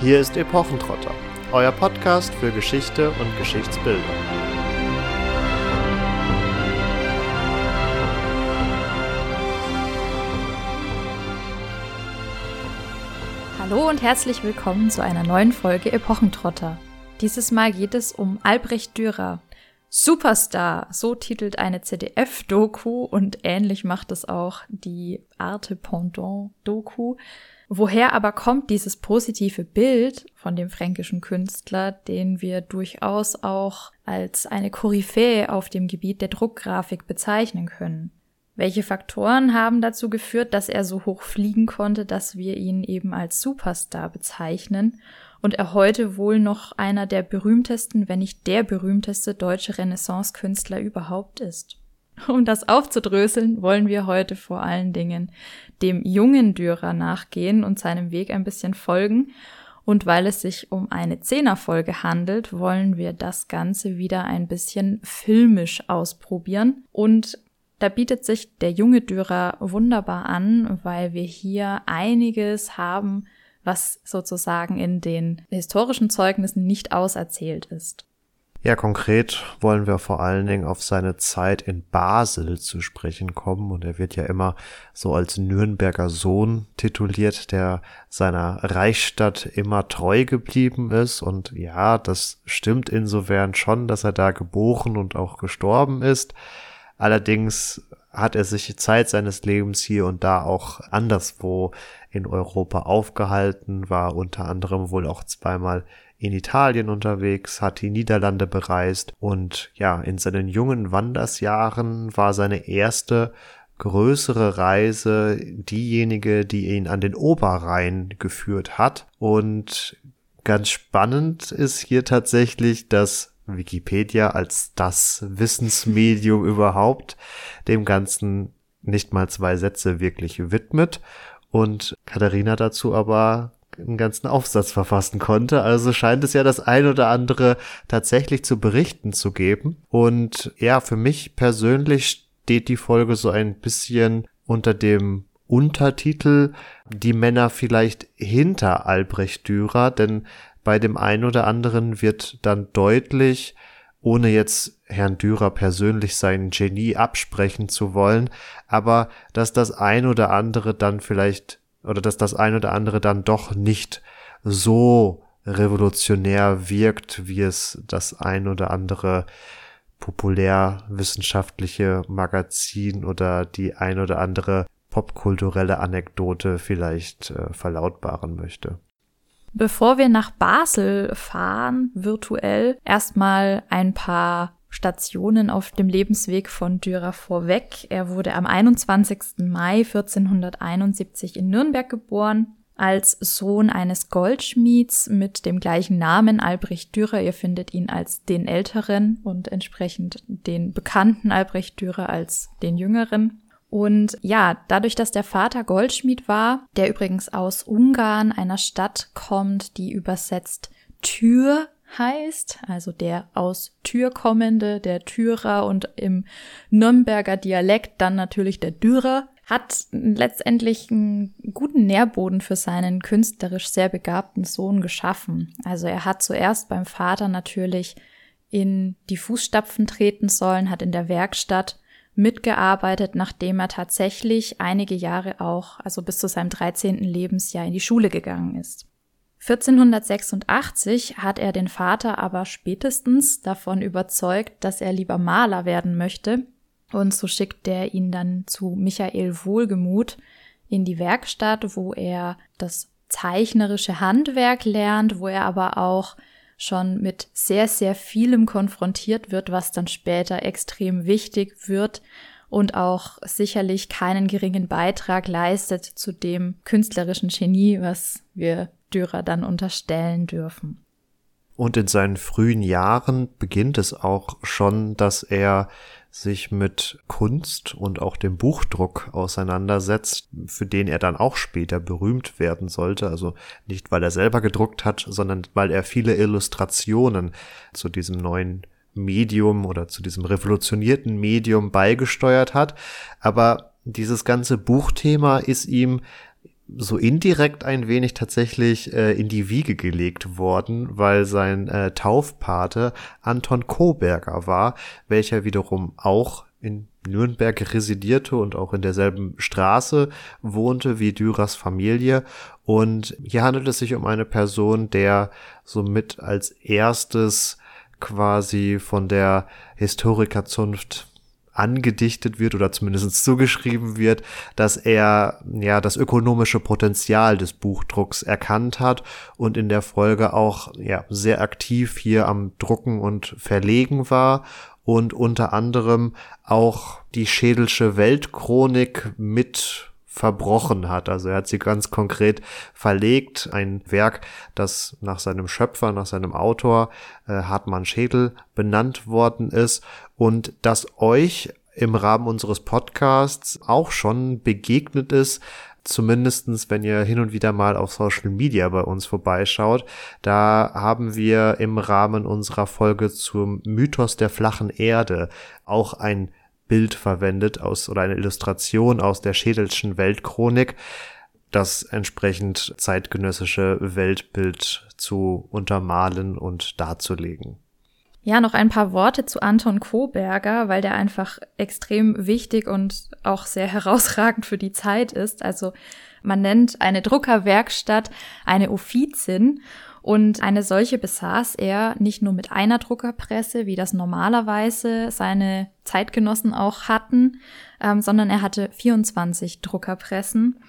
Hier ist Epochentrotter, euer Podcast für Geschichte und Geschichtsbildung. Hallo und herzlich willkommen zu einer neuen Folge Epochentrotter. Dieses Mal geht es um Albrecht Dürer. Superstar, so titelt eine ZDF-Doku und ähnlich macht es auch die Arte Pendant-Doku. Woher aber kommt dieses positive Bild von dem fränkischen Künstler, den wir durchaus auch als eine Koryphäe auf dem Gebiet der Druckgrafik bezeichnen können? Welche Faktoren haben dazu geführt, dass er so hoch fliegen konnte, dass wir ihn eben als Superstar bezeichnen und er heute wohl noch einer der berühmtesten, wenn nicht der berühmteste deutsche Renaissance-Künstler überhaupt ist? Um das aufzudröseln, wollen wir heute vor allen Dingen dem jungen Dürer nachgehen und seinem Weg ein bisschen folgen. Und weil es sich um eine Zehnerfolge handelt, wollen wir das Ganze wieder ein bisschen filmisch ausprobieren. Und da bietet sich der junge Dürer wunderbar an, weil wir hier einiges haben, was sozusagen in den historischen Zeugnissen nicht auserzählt ist. Ja, konkret wollen wir vor allen Dingen auf seine Zeit in Basel zu sprechen kommen. Und er wird ja immer so als Nürnberger Sohn tituliert, der seiner Reichsstadt immer treu geblieben ist. Und ja, das stimmt insofern schon, dass er da geboren und auch gestorben ist. Allerdings hat er sich Zeit seines Lebens hier und da auch anderswo in Europa aufgehalten, war unter anderem wohl auch zweimal in Italien unterwegs, hat die Niederlande bereist und ja, in seinen jungen Wandersjahren war seine erste größere Reise diejenige, die ihn an den Oberrhein geführt hat. Und ganz spannend ist hier tatsächlich, dass Wikipedia als das Wissensmedium überhaupt dem Ganzen nicht mal zwei Sätze wirklich widmet und Katharina dazu aber einen ganzen Aufsatz verfassen konnte. Also scheint es ja das ein oder andere tatsächlich zu berichten zu geben. Und ja, für mich persönlich steht die Folge so ein bisschen unter dem Untertitel Die Männer vielleicht hinter Albrecht Dürer, denn bei dem einen oder anderen wird dann deutlich, ohne jetzt Herrn Dürer persönlich sein Genie absprechen zu wollen, aber dass das ein oder andere dann vielleicht oder dass das ein oder andere dann doch nicht so revolutionär wirkt, wie es das ein oder andere populärwissenschaftliche Magazin oder die ein oder andere popkulturelle Anekdote vielleicht äh, verlautbaren möchte. Bevor wir nach Basel fahren, virtuell, erstmal ein paar Stationen auf dem Lebensweg von Dürer vorweg. Er wurde am 21. Mai 1471 in Nürnberg geboren, als Sohn eines Goldschmieds mit dem gleichen Namen, Albrecht Dürer. Ihr findet ihn als den älteren und entsprechend den bekannten Albrecht Dürer als den jüngeren. Und ja, dadurch, dass der Vater Goldschmied war, der übrigens aus Ungarn, einer Stadt kommt, die übersetzt Tür heißt, also der aus Tür kommende, der Türer und im Nürnberger Dialekt dann natürlich der Dürer, hat letztendlich einen guten Nährboden für seinen künstlerisch sehr begabten Sohn geschaffen. Also er hat zuerst beim Vater natürlich in die Fußstapfen treten sollen, hat in der Werkstatt mitgearbeitet, nachdem er tatsächlich einige Jahre auch, also bis zu seinem 13. Lebensjahr in die Schule gegangen ist. 1486 hat er den Vater aber spätestens davon überzeugt, dass er lieber Maler werden möchte, und so schickt er ihn dann zu Michael Wohlgemuth in die Werkstatt, wo er das zeichnerische Handwerk lernt, wo er aber auch schon mit sehr, sehr vielem konfrontiert wird, was dann später extrem wichtig wird und auch sicherlich keinen geringen Beitrag leistet zu dem künstlerischen Genie, was wir Dürer dann unterstellen dürfen. Und in seinen frühen Jahren beginnt es auch schon, dass er sich mit Kunst und auch dem Buchdruck auseinandersetzt, für den er dann auch später berühmt werden sollte. Also nicht, weil er selber gedruckt hat, sondern weil er viele Illustrationen zu diesem neuen Medium oder zu diesem revolutionierten Medium beigesteuert hat. Aber dieses ganze Buchthema ist ihm so indirekt ein wenig tatsächlich äh, in die Wiege gelegt worden, weil sein äh, Taufpate Anton Koberger war, welcher wiederum auch in Nürnberg residierte und auch in derselben Straße wohnte wie Dürers Familie. Und hier handelt es sich um eine Person, der somit als erstes quasi von der Historikerzunft angedichtet wird oder zumindest zugeschrieben wird, dass er ja das ökonomische Potenzial des Buchdrucks erkannt hat und in der Folge auch ja sehr aktiv hier am Drucken und Verlegen war und unter anderem auch die Schädelsche Weltchronik mit verbrochen hat. Also er hat sie ganz konkret verlegt. Ein Werk, das nach seinem Schöpfer, nach seinem Autor äh, Hartmann Schädel benannt worden ist und das euch im Rahmen unseres Podcasts auch schon begegnet ist, zumindestens wenn ihr hin und wieder mal auf Social Media bei uns vorbeischaut. Da haben wir im Rahmen unserer Folge zum Mythos der flachen Erde auch ein Bild verwendet aus oder eine Illustration aus der Schädelschen Weltchronik, das entsprechend zeitgenössische Weltbild zu untermalen und darzulegen. Ja, noch ein paar Worte zu Anton Koberger, weil der einfach extrem wichtig und auch sehr herausragend für die Zeit ist. Also man nennt eine Druckerwerkstatt eine Offizin und eine solche besaß er nicht nur mit einer Druckerpresse, wie das normalerweise seine Zeitgenossen auch hatten, ähm, sondern er hatte 24 Druckerpressen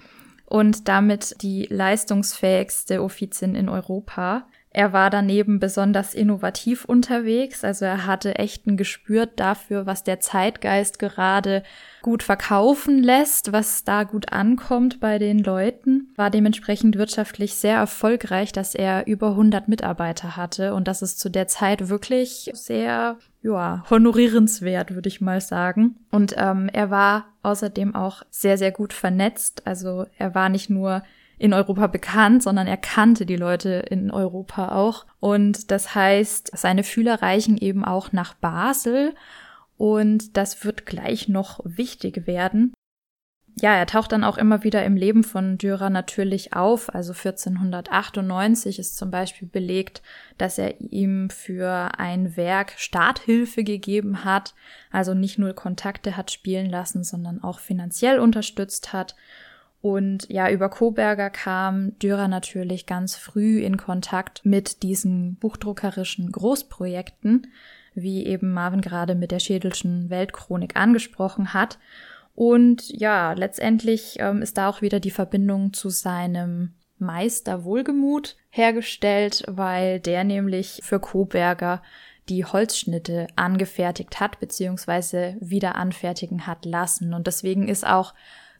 und damit die leistungsfähigste Offizin in Europa. Er war daneben besonders innovativ unterwegs, also er hatte echt ein Gespür dafür, was der Zeitgeist gerade gut verkaufen lässt, was da gut ankommt bei den Leuten, war dementsprechend wirtschaftlich sehr erfolgreich, dass er über 100 Mitarbeiter hatte. Und das ist zu der Zeit wirklich sehr, ja, honorierenswert, würde ich mal sagen. Und ähm, er war außerdem auch sehr, sehr gut vernetzt, also er war nicht nur in Europa bekannt, sondern er kannte die Leute in Europa auch. Und das heißt, seine Fühler reichen eben auch nach Basel und das wird gleich noch wichtig werden. Ja, er taucht dann auch immer wieder im Leben von Dürer natürlich auf. Also 1498 ist zum Beispiel belegt, dass er ihm für ein Werk Starthilfe gegeben hat, also nicht nur Kontakte hat spielen lassen, sondern auch finanziell unterstützt hat. Und ja, über Koberger kam Dürer natürlich ganz früh in Kontakt mit diesen buchdruckerischen Großprojekten, wie eben Marvin gerade mit der Schädelschen Weltchronik angesprochen hat. Und ja, letztendlich ähm, ist da auch wieder die Verbindung zu seinem Meister Wohlgemut hergestellt, weil der nämlich für Koberger die Holzschnitte angefertigt hat, beziehungsweise wieder anfertigen hat lassen. Und deswegen ist auch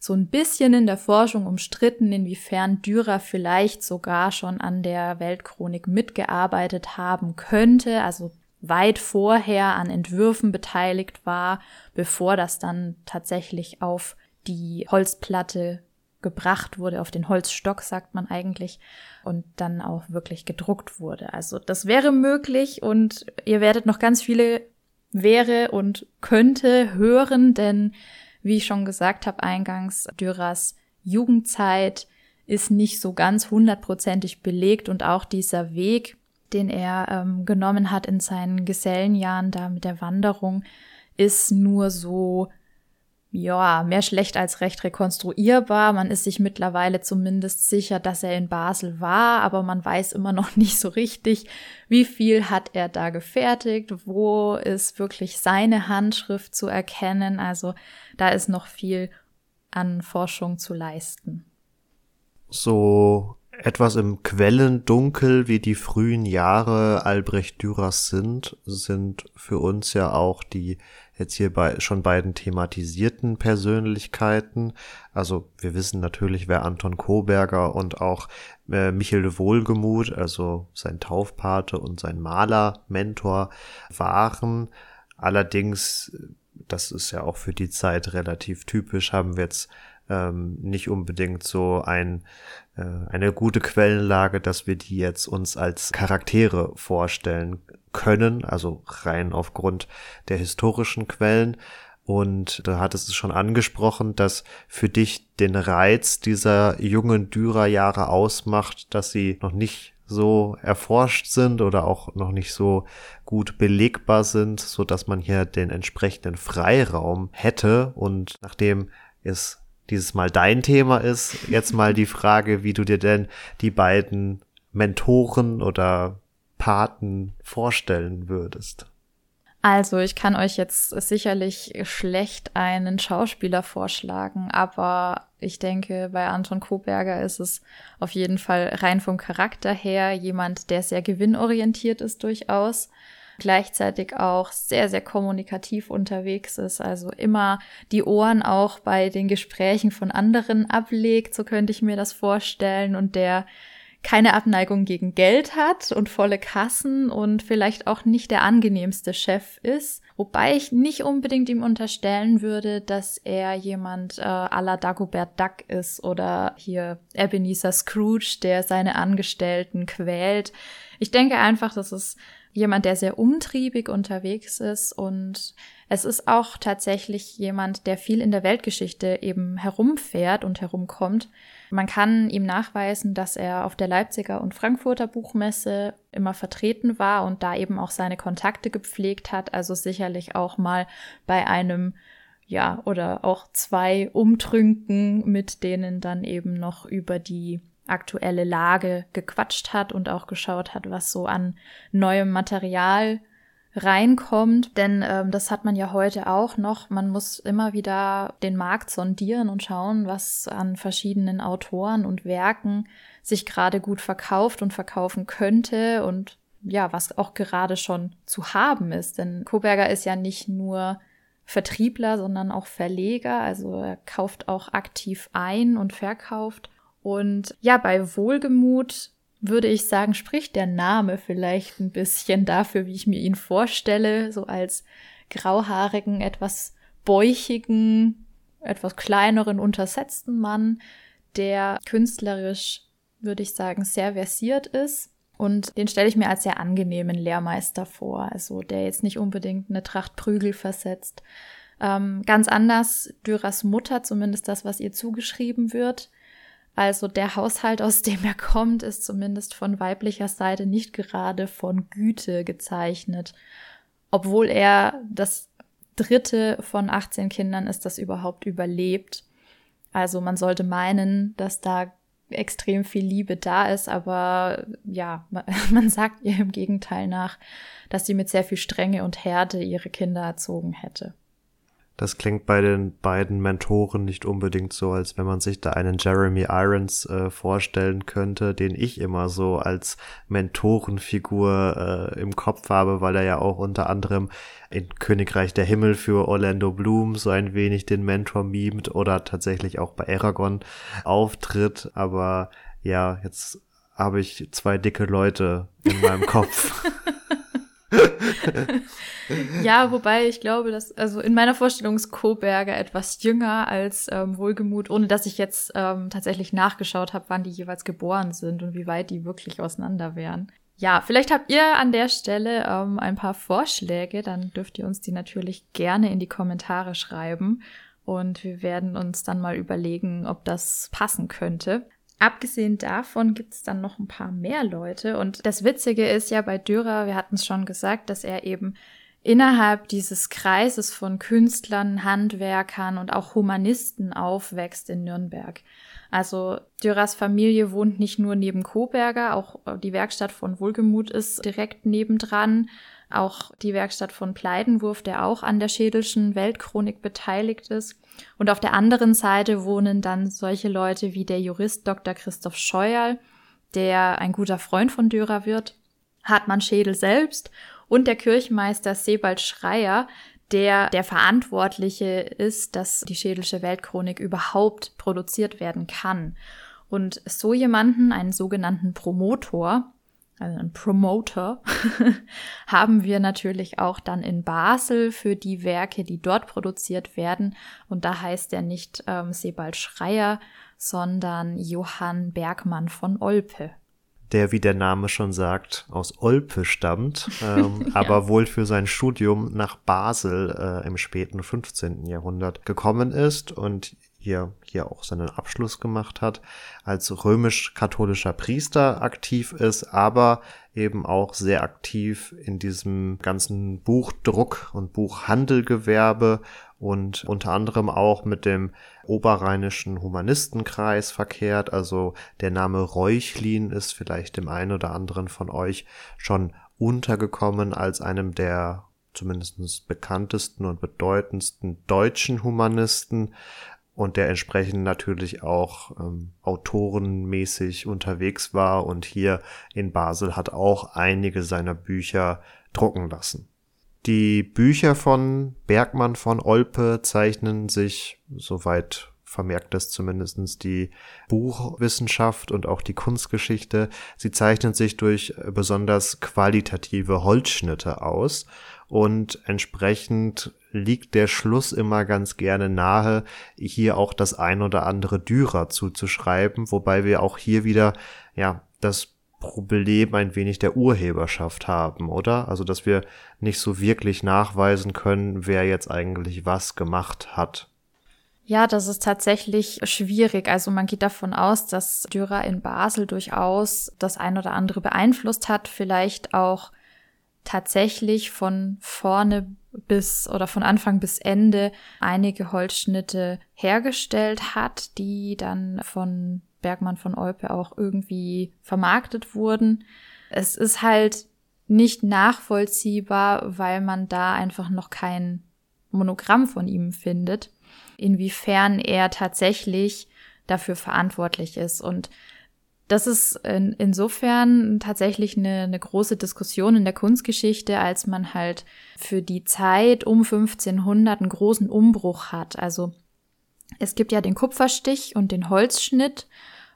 so ein bisschen in der Forschung umstritten, inwiefern Dürer vielleicht sogar schon an der Weltchronik mitgearbeitet haben könnte, also weit vorher an Entwürfen beteiligt war, bevor das dann tatsächlich auf die Holzplatte gebracht wurde, auf den Holzstock sagt man eigentlich, und dann auch wirklich gedruckt wurde. Also das wäre möglich und ihr werdet noch ganz viele wäre und könnte hören, denn wie ich schon gesagt habe eingangs, Dürers Jugendzeit ist nicht so ganz hundertprozentig belegt und auch dieser Weg, den er ähm, genommen hat in seinen Gesellenjahren da mit der Wanderung, ist nur so, ja, mehr schlecht als recht rekonstruierbar. Man ist sich mittlerweile zumindest sicher, dass er in Basel war, aber man weiß immer noch nicht so richtig, wie viel hat er da gefertigt, wo ist wirklich seine Handschrift zu erkennen. Also da ist noch viel an Forschung zu leisten. So etwas im Quellendunkel, wie die frühen Jahre Albrecht Dürers sind, sind für uns ja auch die jetzt hier bei schon beiden thematisierten Persönlichkeiten. Also wir wissen natürlich, wer Anton Koberger und auch äh, Michel de Wohlgemuth, also sein Taufpate und sein Malermentor waren. Allerdings das ist ja auch für die Zeit relativ typisch, haben wir jetzt ähm, nicht unbedingt so ein, eine gute Quellenlage, dass wir die jetzt uns als Charaktere vorstellen können, also rein aufgrund der historischen Quellen. Und da hattest du schon angesprochen, dass für dich den Reiz dieser jungen Dürerjahre ausmacht, dass sie noch nicht so erforscht sind oder auch noch nicht so gut belegbar sind, so dass man hier den entsprechenden Freiraum hätte. Und nachdem es dieses Mal dein Thema ist, jetzt mal die Frage, wie du dir denn die beiden Mentoren oder Paten vorstellen würdest. Also, ich kann euch jetzt sicherlich schlecht einen Schauspieler vorschlagen, aber ich denke, bei Anton Koberger ist es auf jeden Fall rein vom Charakter her jemand, der sehr gewinnorientiert ist durchaus, gleichzeitig auch sehr, sehr kommunikativ unterwegs ist, also immer die Ohren auch bei den Gesprächen von anderen ablegt, so könnte ich mir das vorstellen, und der keine Abneigung gegen Geld hat und volle Kassen und vielleicht auch nicht der angenehmste Chef ist. Wobei ich nicht unbedingt ihm unterstellen würde, dass er jemand äh, à la Dagobert Duck ist oder hier Ebenezer Scrooge, der seine Angestellten quält. Ich denke einfach, das ist jemand, der sehr umtriebig unterwegs ist und es ist auch tatsächlich jemand, der viel in der Weltgeschichte eben herumfährt und herumkommt. Man kann ihm nachweisen, dass er auf der Leipziger und Frankfurter Buchmesse immer vertreten war und da eben auch seine Kontakte gepflegt hat, also sicherlich auch mal bei einem ja, oder auch zwei Umtrünken, mit denen dann eben noch über die aktuelle Lage gequatscht hat und auch geschaut hat, was so an neuem Material reinkommt, denn ähm, das hat man ja heute auch noch. Man muss immer wieder den Markt sondieren und schauen, was an verschiedenen Autoren und Werken sich gerade gut verkauft und verkaufen könnte und ja, was auch gerade schon zu haben ist. Denn Koberger ist ja nicht nur Vertriebler, sondern auch Verleger. Also er kauft auch aktiv ein und verkauft. Und ja, bei Wohlgemut würde ich sagen, spricht der Name vielleicht ein bisschen dafür, wie ich mir ihn vorstelle, so als grauhaarigen, etwas bäuchigen, etwas kleineren, untersetzten Mann, der künstlerisch, würde ich sagen, sehr versiert ist. Und den stelle ich mir als sehr angenehmen Lehrmeister vor, also der jetzt nicht unbedingt eine Tracht Prügel versetzt. Ähm, ganz anders Dürers Mutter, zumindest das, was ihr zugeschrieben wird. Also der Haushalt, aus dem er kommt, ist zumindest von weiblicher Seite nicht gerade von Güte gezeichnet. Obwohl er das dritte von 18 Kindern ist, das überhaupt überlebt. Also man sollte meinen, dass da extrem viel Liebe da ist, aber ja, man sagt ihr im Gegenteil nach, dass sie mit sehr viel Strenge und Härte ihre Kinder erzogen hätte. Das klingt bei den beiden Mentoren nicht unbedingt so, als wenn man sich da einen Jeremy Irons äh, vorstellen könnte, den ich immer so als Mentorenfigur äh, im Kopf habe, weil er ja auch unter anderem in Königreich der Himmel für Orlando Bloom so ein wenig den Mentor mimt oder tatsächlich auch bei Aragorn auftritt. Aber ja, jetzt habe ich zwei dicke Leute in meinem Kopf. ja, wobei ich glaube, dass, also in meiner Vorstellung ist Koberger etwas jünger als ähm, Wohlgemut, ohne dass ich jetzt ähm, tatsächlich nachgeschaut habe, wann die jeweils geboren sind und wie weit die wirklich auseinander wären. Ja, vielleicht habt ihr an der Stelle ähm, ein paar Vorschläge, dann dürft ihr uns die natürlich gerne in die Kommentare schreiben und wir werden uns dann mal überlegen, ob das passen könnte. Abgesehen davon gibt's dann noch ein paar mehr Leute. Und das Witzige ist ja bei Dürer, wir hatten es schon gesagt, dass er eben innerhalb dieses Kreises von Künstlern, Handwerkern und auch Humanisten aufwächst in Nürnberg. Also Dürers Familie wohnt nicht nur neben Koberger, auch die Werkstatt von Wohlgemut ist direkt nebendran. Auch die Werkstatt von Pleidenwurf, der auch an der Schädelschen Weltchronik beteiligt ist. Und auf der anderen Seite wohnen dann solche Leute wie der Jurist Dr. Christoph Scheuerl, der ein guter Freund von Dürer wird, Hartmann Schädel selbst und der Kirchenmeister Sebald Schreier, der der Verantwortliche ist, dass die Schädelsche Weltchronik überhaupt produziert werden kann. Und so jemanden, einen sogenannten Promotor, also ein Promoter, haben wir natürlich auch dann in Basel für die Werke, die dort produziert werden. Und da heißt er nicht ähm, Sebald Schreier, sondern Johann Bergmann von Olpe. der, wie der Name schon sagt, aus Olpe stammt, ähm, ja. aber wohl für sein Studium nach Basel äh, im späten 15. Jahrhundert gekommen ist und hier, hier auch seinen Abschluss gemacht hat, als römisch-katholischer Priester aktiv ist, aber eben auch sehr aktiv in diesem ganzen Buchdruck und Buchhandelgewerbe und unter anderem auch mit dem oberrheinischen Humanistenkreis verkehrt. Also der Name Reuchlin ist vielleicht dem einen oder anderen von euch schon untergekommen als einem der zumindest bekanntesten und bedeutendsten deutschen Humanisten und der entsprechend natürlich auch ähm, autorenmäßig unterwegs war und hier in Basel hat auch einige seiner Bücher drucken lassen. Die Bücher von Bergmann von Olpe zeichnen sich, soweit vermerkt das zumindestens die Buchwissenschaft und auch die Kunstgeschichte, sie zeichnen sich durch besonders qualitative Holzschnitte aus und entsprechend liegt der Schluss immer ganz gerne nahe, hier auch das ein oder andere Dürer zuzuschreiben, wobei wir auch hier wieder, ja, das Problem ein wenig der Urheberschaft haben, oder? Also, dass wir nicht so wirklich nachweisen können, wer jetzt eigentlich was gemacht hat. Ja, das ist tatsächlich schwierig. Also man geht davon aus, dass Dürer in Basel durchaus das ein oder andere beeinflusst hat, vielleicht auch tatsächlich von vorne bis oder von Anfang bis Ende einige Holzschnitte hergestellt hat, die dann von Bergmann von Olpe auch irgendwie vermarktet wurden. Es ist halt nicht nachvollziehbar, weil man da einfach noch kein Monogramm von ihm findet, inwiefern er tatsächlich dafür verantwortlich ist. Und das ist in, insofern tatsächlich eine, eine große Diskussion in der Kunstgeschichte, als man halt für die Zeit um 1500 einen großen Umbruch hat. Also es gibt ja den Kupferstich und den Holzschnitt.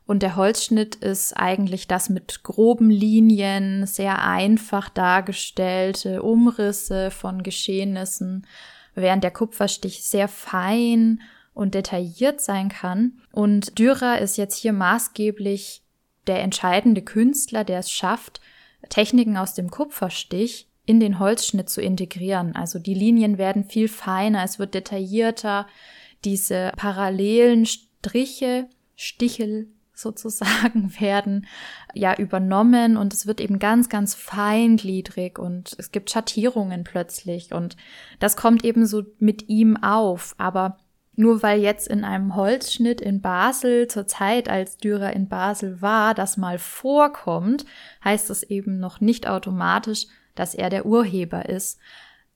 Und der Holzschnitt ist eigentlich das mit groben Linien, sehr einfach dargestellte Umrisse von Geschehnissen, während der Kupferstich sehr fein und detailliert sein kann. Und Dürer ist jetzt hier maßgeblich der entscheidende Künstler, der es schafft, Techniken aus dem Kupferstich in den Holzschnitt zu integrieren. Also die Linien werden viel feiner, es wird detaillierter, diese parallelen Striche, Stichel sozusagen werden ja übernommen und es wird eben ganz, ganz feingliedrig und es gibt Schattierungen plötzlich und das kommt eben so mit ihm auf. Aber nur weil jetzt in einem Holzschnitt in Basel zur Zeit, als Dürer in Basel war, das mal vorkommt, heißt es eben noch nicht automatisch, dass er der Urheber ist.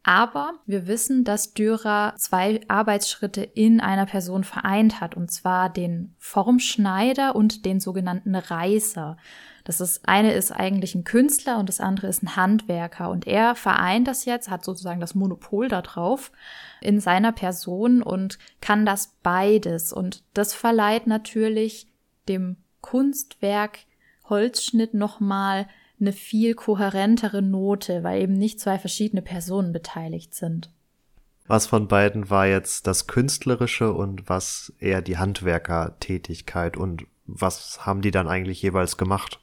Aber wir wissen, dass Dürer zwei Arbeitsschritte in einer Person vereint hat, und zwar den Formschneider und den sogenannten Reißer. Das ist, eine ist eigentlich ein Künstler und das andere ist ein Handwerker. Und er vereint das jetzt, hat sozusagen das Monopol darauf in seiner Person und kann das beides. Und das verleiht natürlich dem Kunstwerk Holzschnitt nochmal eine viel kohärentere Note, weil eben nicht zwei verschiedene Personen beteiligt sind. Was von beiden war jetzt das Künstlerische und was eher die Handwerkertätigkeit und was haben die dann eigentlich jeweils gemacht?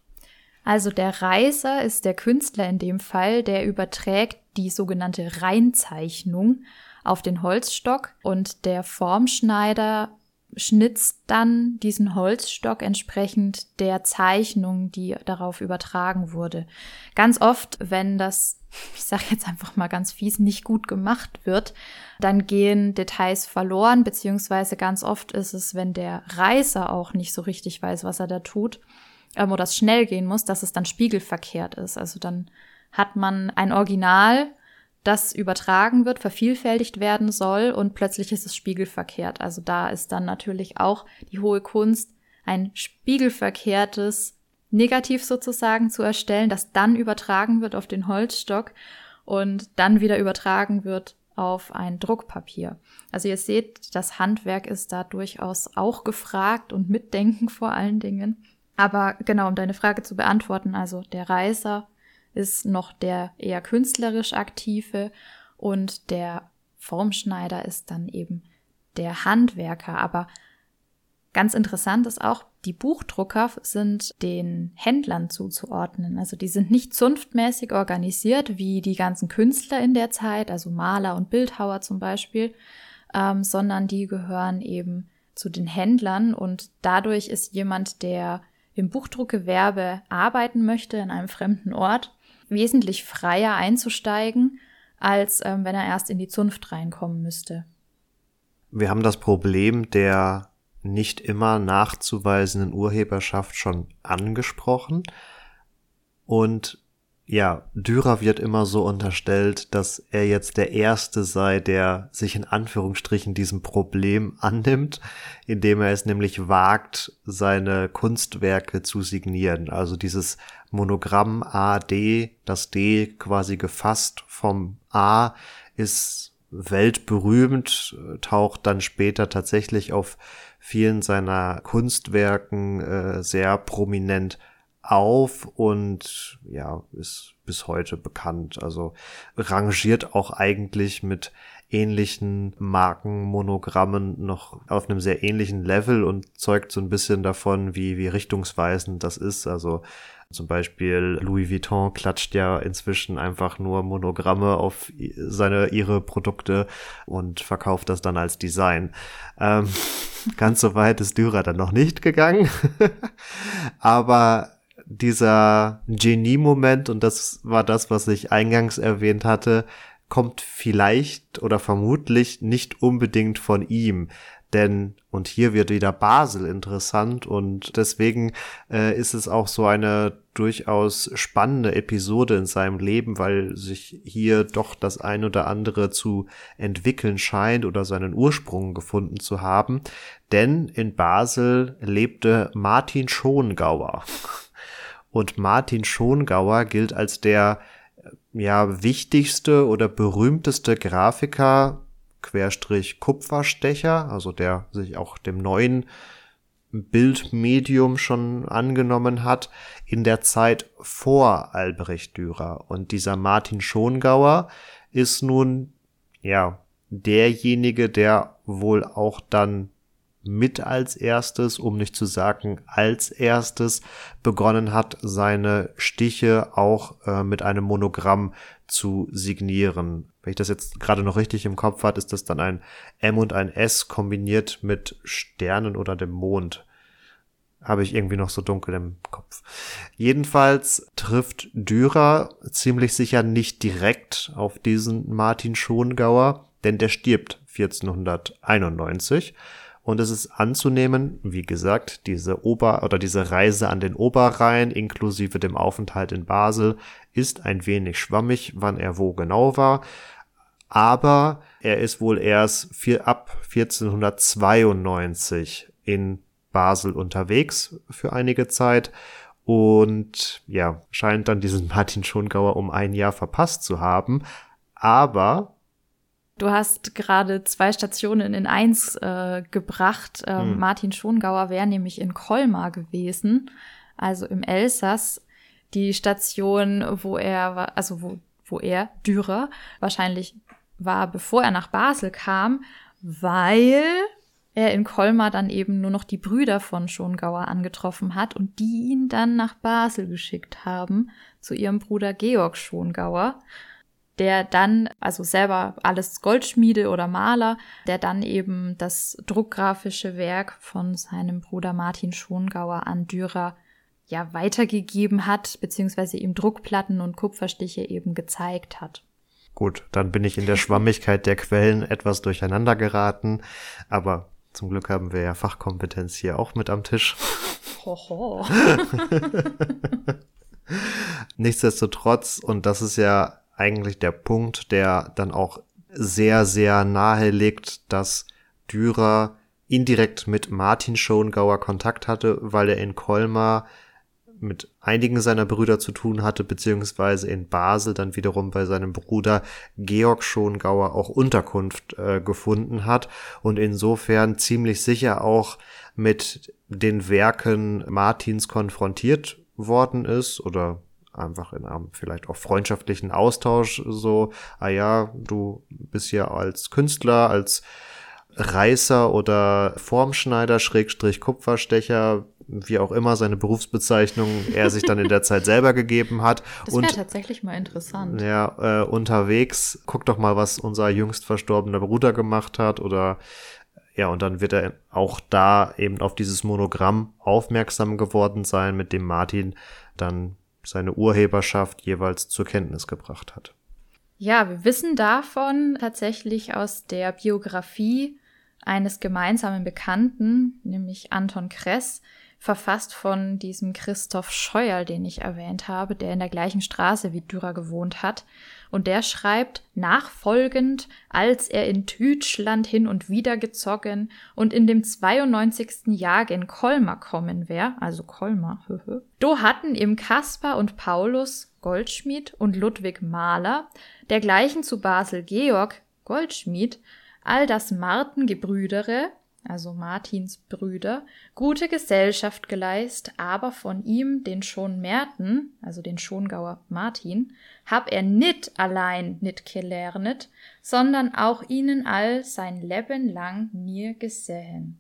Also der Reiser ist der Künstler in dem Fall, der überträgt die sogenannte Reinzeichnung auf den Holzstock und der Formschneider schnitzt dann diesen Holzstock entsprechend der Zeichnung, die darauf übertragen wurde. Ganz oft, wenn das, ich sage jetzt einfach mal ganz fies, nicht gut gemacht wird, dann gehen Details verloren, beziehungsweise ganz oft ist es, wenn der Reißer auch nicht so richtig weiß, was er da tut, ähm, oder es schnell gehen muss, dass es dann spiegelverkehrt ist. Also dann hat man ein Original, das übertragen wird, vervielfältigt werden soll und plötzlich ist es spiegelverkehrt. Also da ist dann natürlich auch die hohe Kunst, ein spiegelverkehrtes Negativ sozusagen zu erstellen, das dann übertragen wird auf den Holzstock und dann wieder übertragen wird auf ein Druckpapier. Also ihr seht, das Handwerk ist da durchaus auch gefragt und Mitdenken vor allen Dingen. Aber genau, um deine Frage zu beantworten, also der Reißer ist noch der eher künstlerisch aktive und der Formschneider ist dann eben der Handwerker. Aber Ganz interessant ist auch, die Buchdrucker sind den Händlern zuzuordnen. Also die sind nicht zunftmäßig organisiert wie die ganzen Künstler in der Zeit, also Maler und Bildhauer zum Beispiel, ähm, sondern die gehören eben zu den Händlern und dadurch ist jemand, der im Buchdruckgewerbe arbeiten möchte in einem fremden Ort, wesentlich freier einzusteigen, als ähm, wenn er erst in die Zunft reinkommen müsste. Wir haben das Problem der nicht immer nachzuweisenden Urheberschaft schon angesprochen. Und ja, Dürer wird immer so unterstellt, dass er jetzt der Erste sei, der sich in Anführungsstrichen diesem Problem annimmt, indem er es nämlich wagt, seine Kunstwerke zu signieren. Also dieses Monogramm AD, das D quasi gefasst vom A, ist weltberühmt, taucht dann später tatsächlich auf vielen seiner Kunstwerken äh, sehr prominent auf und ja, ist bis heute bekannt. Also rangiert auch eigentlich mit ähnlichen Markenmonogrammen noch auf einem sehr ähnlichen Level und zeugt so ein bisschen davon, wie, wie richtungsweisend das ist. Also zum Beispiel Louis Vuitton klatscht ja inzwischen einfach nur Monogramme auf seine, ihre Produkte und verkauft das dann als Design. Ähm, ganz so weit ist Dürer dann noch nicht gegangen. Aber dieser Genie-Moment, und das war das, was ich eingangs erwähnt hatte, kommt vielleicht oder vermutlich nicht unbedingt von ihm. Denn, und hier wird wieder Basel interessant und deswegen äh, ist es auch so eine durchaus spannende Episode in seinem Leben, weil sich hier doch das ein oder andere zu entwickeln scheint oder seinen Ursprung gefunden zu haben. Denn in Basel lebte Martin Schongauer. Und Martin Schongauer gilt als der ja wichtigste oder berühmteste Grafiker Querstrich Kupferstecher, also der sich auch dem neuen Bildmedium schon angenommen hat, in der Zeit vor Albrecht Dürer. Und dieser Martin Schongauer ist nun, ja, derjenige, der wohl auch dann mit als erstes, um nicht zu sagen als erstes, begonnen hat, seine Stiche auch äh, mit einem Monogramm zu signieren. Wenn ich das jetzt gerade noch richtig im Kopf hat, ist das dann ein M und ein S kombiniert mit Sternen oder dem Mond. Habe ich irgendwie noch so dunkel im Kopf. Jedenfalls trifft Dürer ziemlich sicher nicht direkt auf diesen Martin Schongauer, denn der stirbt 1491 und es ist anzunehmen, wie gesagt, diese Ober- oder diese Reise an den Oberrhein inklusive dem Aufenthalt in Basel ist ein wenig schwammig, wann er wo genau war. Aber er ist wohl erst vier, ab 1492 in Basel unterwegs für einige Zeit und ja, scheint dann diesen Martin Schongauer um ein Jahr verpasst zu haben. Aber Du hast gerade zwei Stationen in eins äh, gebracht. Ähm, hm. Martin Schongauer wäre nämlich in Colmar gewesen, also im Elsass, die Station, wo er war, also wo, wo er, Dürer, wahrscheinlich war, bevor er nach Basel kam, weil er in Colmar dann eben nur noch die Brüder von Schongauer angetroffen hat und die ihn dann nach Basel geschickt haben zu ihrem Bruder Georg Schongauer der dann, also selber alles Goldschmiede oder Maler, der dann eben das druckgrafische Werk von seinem Bruder Martin Schongauer an Dürer ja weitergegeben hat, beziehungsweise ihm Druckplatten und Kupferstiche eben gezeigt hat. Gut, dann bin ich in der Schwammigkeit der Quellen etwas durcheinander geraten, aber zum Glück haben wir ja Fachkompetenz hier auch mit am Tisch. Hoho. Nichtsdestotrotz, und das ist ja eigentlich der Punkt, der dann auch sehr, sehr nahe liegt, dass Dürer indirekt mit Martin Schongauer Kontakt hatte, weil er in Colmar mit einigen seiner Brüder zu tun hatte, beziehungsweise in Basel dann wiederum bei seinem Bruder Georg Schongauer auch Unterkunft äh, gefunden hat und insofern ziemlich sicher auch mit den Werken Martins konfrontiert worden ist oder einfach in einem vielleicht auch freundschaftlichen Austausch so, ah ja, du bist ja als Künstler, als Reißer oder Formschneider, Schrägstrich Kupferstecher, wie auch immer seine Berufsbezeichnung er sich dann in der Zeit selber gegeben hat. Das wäre tatsächlich mal interessant. Ja, äh, unterwegs, guck doch mal, was unser jüngst verstorbener Bruder gemacht hat oder ja, und dann wird er auch da eben auf dieses Monogramm aufmerksam geworden sein, mit dem Martin dann seine Urheberschaft jeweils zur Kenntnis gebracht hat. Ja, wir wissen davon tatsächlich aus der Biografie eines gemeinsamen Bekannten, nämlich Anton Kress, verfasst von diesem Christoph Scheuerl, den ich erwähnt habe, der in der gleichen Straße wie Dürer gewohnt hat. Und der schreibt nachfolgend, als er in Tütschland hin und wieder gezogen und in dem 92. Jahr in Kolmar kommen wär, also Kolmar, do hatten ihm Kaspar und Paulus Goldschmied und Ludwig Mahler, dergleichen zu Basel Georg Goldschmied, all das Martengebrüdere, also Martins Brüder, gute Gesellschaft geleist, aber von ihm, den schon Merten, also den Schongauer Martin, hab er nit allein nit gelernet, sondern auch ihnen all sein Leben lang mir gesehen.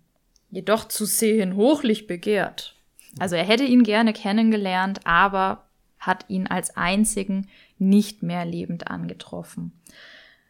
Jedoch zu sehen hochlich begehrt. Also er hätte ihn gerne kennengelernt, aber hat ihn als einzigen nicht mehr lebend angetroffen.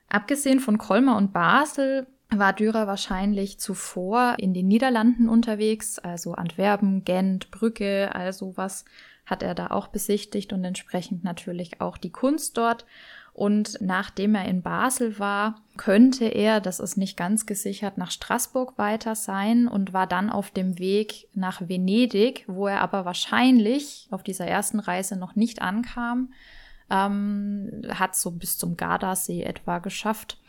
Abgesehen von Kolmar und Basel war Dürer wahrscheinlich zuvor in den Niederlanden unterwegs, also Antwerpen, Gent, Brücke, all sowas hat er da auch besichtigt und entsprechend natürlich auch die Kunst dort. Und nachdem er in Basel war, könnte er, das ist nicht ganz gesichert, nach Straßburg weiter sein und war dann auf dem Weg nach Venedig, wo er aber wahrscheinlich auf dieser ersten Reise noch nicht ankam, ähm, hat so bis zum Gardasee etwa geschafft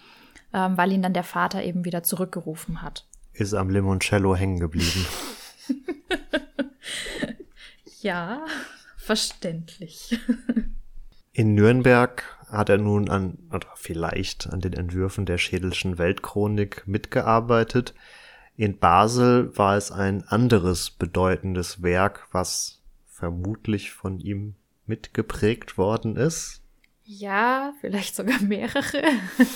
ähm, weil ihn dann der Vater eben wieder zurückgerufen hat. Ist am Limoncello hängen geblieben. ja, verständlich. In Nürnberg hat er nun an, oder vielleicht an den Entwürfen der Schädelschen Weltchronik mitgearbeitet. In Basel war es ein anderes bedeutendes Werk, was vermutlich von ihm mitgeprägt worden ist. Ja, vielleicht sogar mehrere.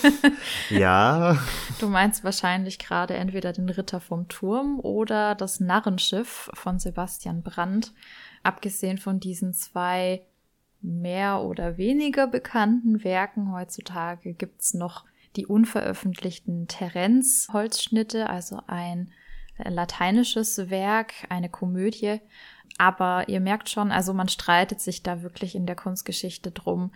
ja. Du meinst wahrscheinlich gerade entweder den Ritter vom Turm oder das Narrenschiff von Sebastian Brandt. Abgesehen von diesen zwei mehr oder weniger bekannten Werken heutzutage gibt's noch die unveröffentlichten Terenz-Holzschnitte, also ein lateinisches Werk, eine Komödie. Aber ihr merkt schon, also man streitet sich da wirklich in der Kunstgeschichte drum,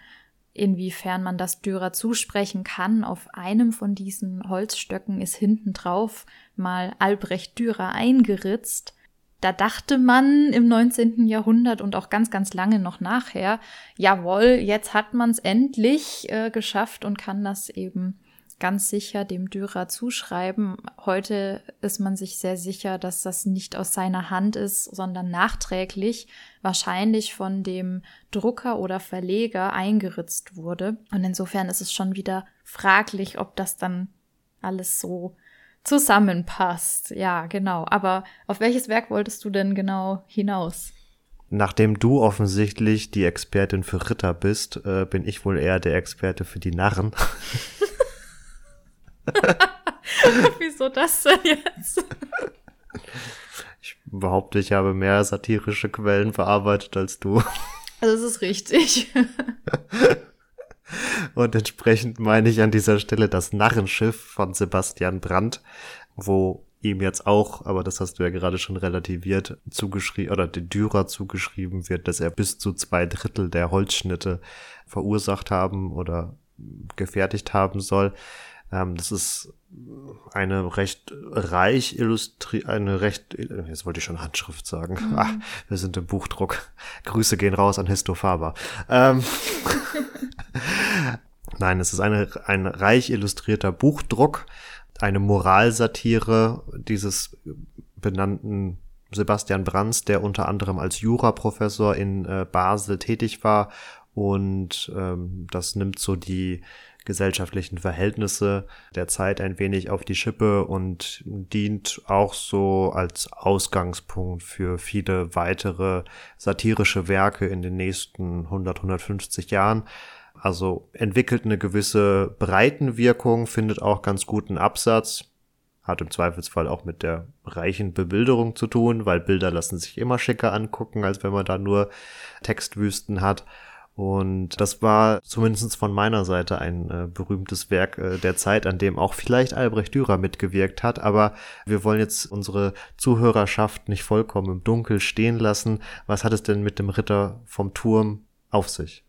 inwiefern man das Dürer zusprechen kann. Auf einem von diesen Holzstöcken ist hinten drauf mal Albrecht Dürer eingeritzt. Da dachte man im 19. Jahrhundert und auch ganz, ganz lange noch nachher, jawohl, jetzt hat man es endlich äh, geschafft und kann das eben ganz sicher dem Dürer zuschreiben. Heute ist man sich sehr sicher, dass das nicht aus seiner Hand ist, sondern nachträglich wahrscheinlich von dem Drucker oder Verleger eingeritzt wurde. Und insofern ist es schon wieder fraglich, ob das dann alles so zusammenpasst. Ja, genau. Aber auf welches Werk wolltest du denn genau hinaus? Nachdem du offensichtlich die Expertin für Ritter bist, äh, bin ich wohl eher der Experte für die Narren. Wieso das denn jetzt? Ich behaupte, ich habe mehr satirische Quellen verarbeitet als du. Also das ist richtig. Und entsprechend meine ich an dieser Stelle das Narrenschiff von Sebastian Brandt, wo ihm jetzt auch, aber das hast du ja gerade schon relativiert, zugeschrieben oder den Dürer zugeschrieben wird, dass er bis zu zwei Drittel der Holzschnitte verursacht haben oder gefertigt haben soll. Ähm, das ist eine recht reich illustriert, eine recht, jetzt wollte ich schon Handschrift sagen. Mhm. Ach, wir sind im Buchdruck. Grüße gehen raus an Histo Faber. Ähm, Nein, es ist eine, ein reich illustrierter Buchdruck, eine Moralsatire dieses benannten Sebastian Brands, der unter anderem als Juraprofessor in äh, Basel tätig war und ähm, das nimmt so die gesellschaftlichen Verhältnisse der Zeit ein wenig auf die Schippe und dient auch so als Ausgangspunkt für viele weitere satirische Werke in den nächsten 100, 150 Jahren. Also entwickelt eine gewisse Breitenwirkung, findet auch ganz guten Absatz. hat im Zweifelsfall auch mit der reichen Bebilderung zu tun, weil Bilder lassen sich immer schicker angucken, als wenn man da nur Textwüsten hat. Und das war zumindest von meiner Seite ein äh, berühmtes Werk äh, der Zeit, an dem auch vielleicht Albrecht Dürer mitgewirkt hat. Aber wir wollen jetzt unsere Zuhörerschaft nicht vollkommen im Dunkel stehen lassen. Was hat es denn mit dem Ritter vom Turm auf sich?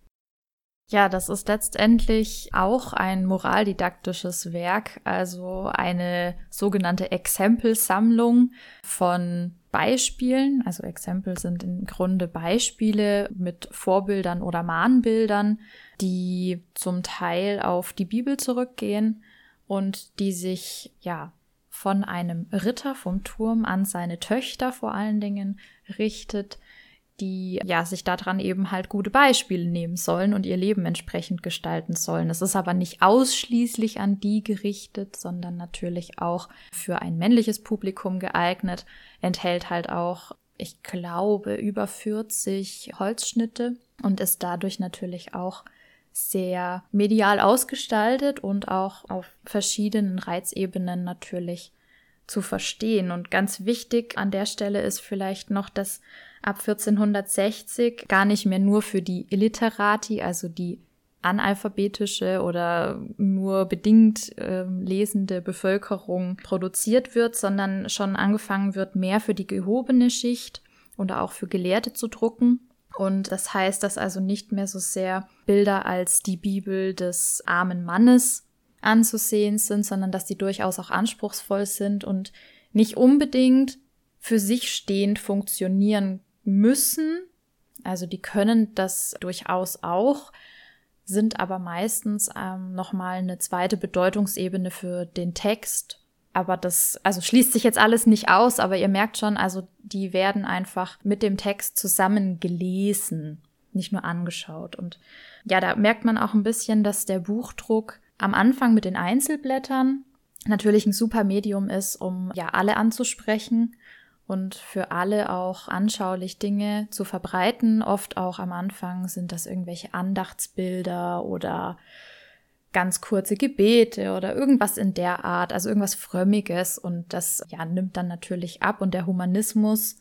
Ja, das ist letztendlich auch ein moraldidaktisches Werk, also eine sogenannte Exempelsammlung von Beispielen. Also Exempel sind im Grunde Beispiele mit Vorbildern oder Mahnbildern, die zum Teil auf die Bibel zurückgehen und die sich, ja, von einem Ritter vom Turm an seine Töchter vor allen Dingen richtet, die ja sich daran eben halt gute Beispiele nehmen sollen und ihr Leben entsprechend gestalten sollen. Es ist aber nicht ausschließlich an die gerichtet, sondern natürlich auch für ein männliches Publikum geeignet, enthält halt auch, ich glaube, über 40 Holzschnitte und ist dadurch natürlich auch sehr medial ausgestaltet und auch auf verschiedenen Reizebenen natürlich zu verstehen. Und ganz wichtig an der Stelle ist vielleicht noch, dass ab 1460 gar nicht mehr nur für die Illiterati, also die analphabetische oder nur bedingt äh, lesende Bevölkerung produziert wird, sondern schon angefangen wird, mehr für die gehobene Schicht oder auch für Gelehrte zu drucken. Und das heißt, dass also nicht mehr so sehr Bilder als die Bibel des armen Mannes anzusehen sind, sondern dass die durchaus auch anspruchsvoll sind und nicht unbedingt für sich stehend funktionieren müssen. Also die können das durchaus auch, sind aber meistens ähm, nochmal eine zweite Bedeutungsebene für den Text. Aber das, also schließt sich jetzt alles nicht aus, aber ihr merkt schon, also die werden einfach mit dem Text zusammen gelesen, nicht nur angeschaut. Und ja, da merkt man auch ein bisschen, dass der Buchdruck am Anfang mit den Einzelblättern natürlich ein super Medium ist, um ja alle anzusprechen und für alle auch anschaulich Dinge zu verbreiten. Oft auch am Anfang sind das irgendwelche Andachtsbilder oder ganz kurze Gebete oder irgendwas in der Art, also irgendwas Frömmiges und das ja nimmt dann natürlich ab und der Humanismus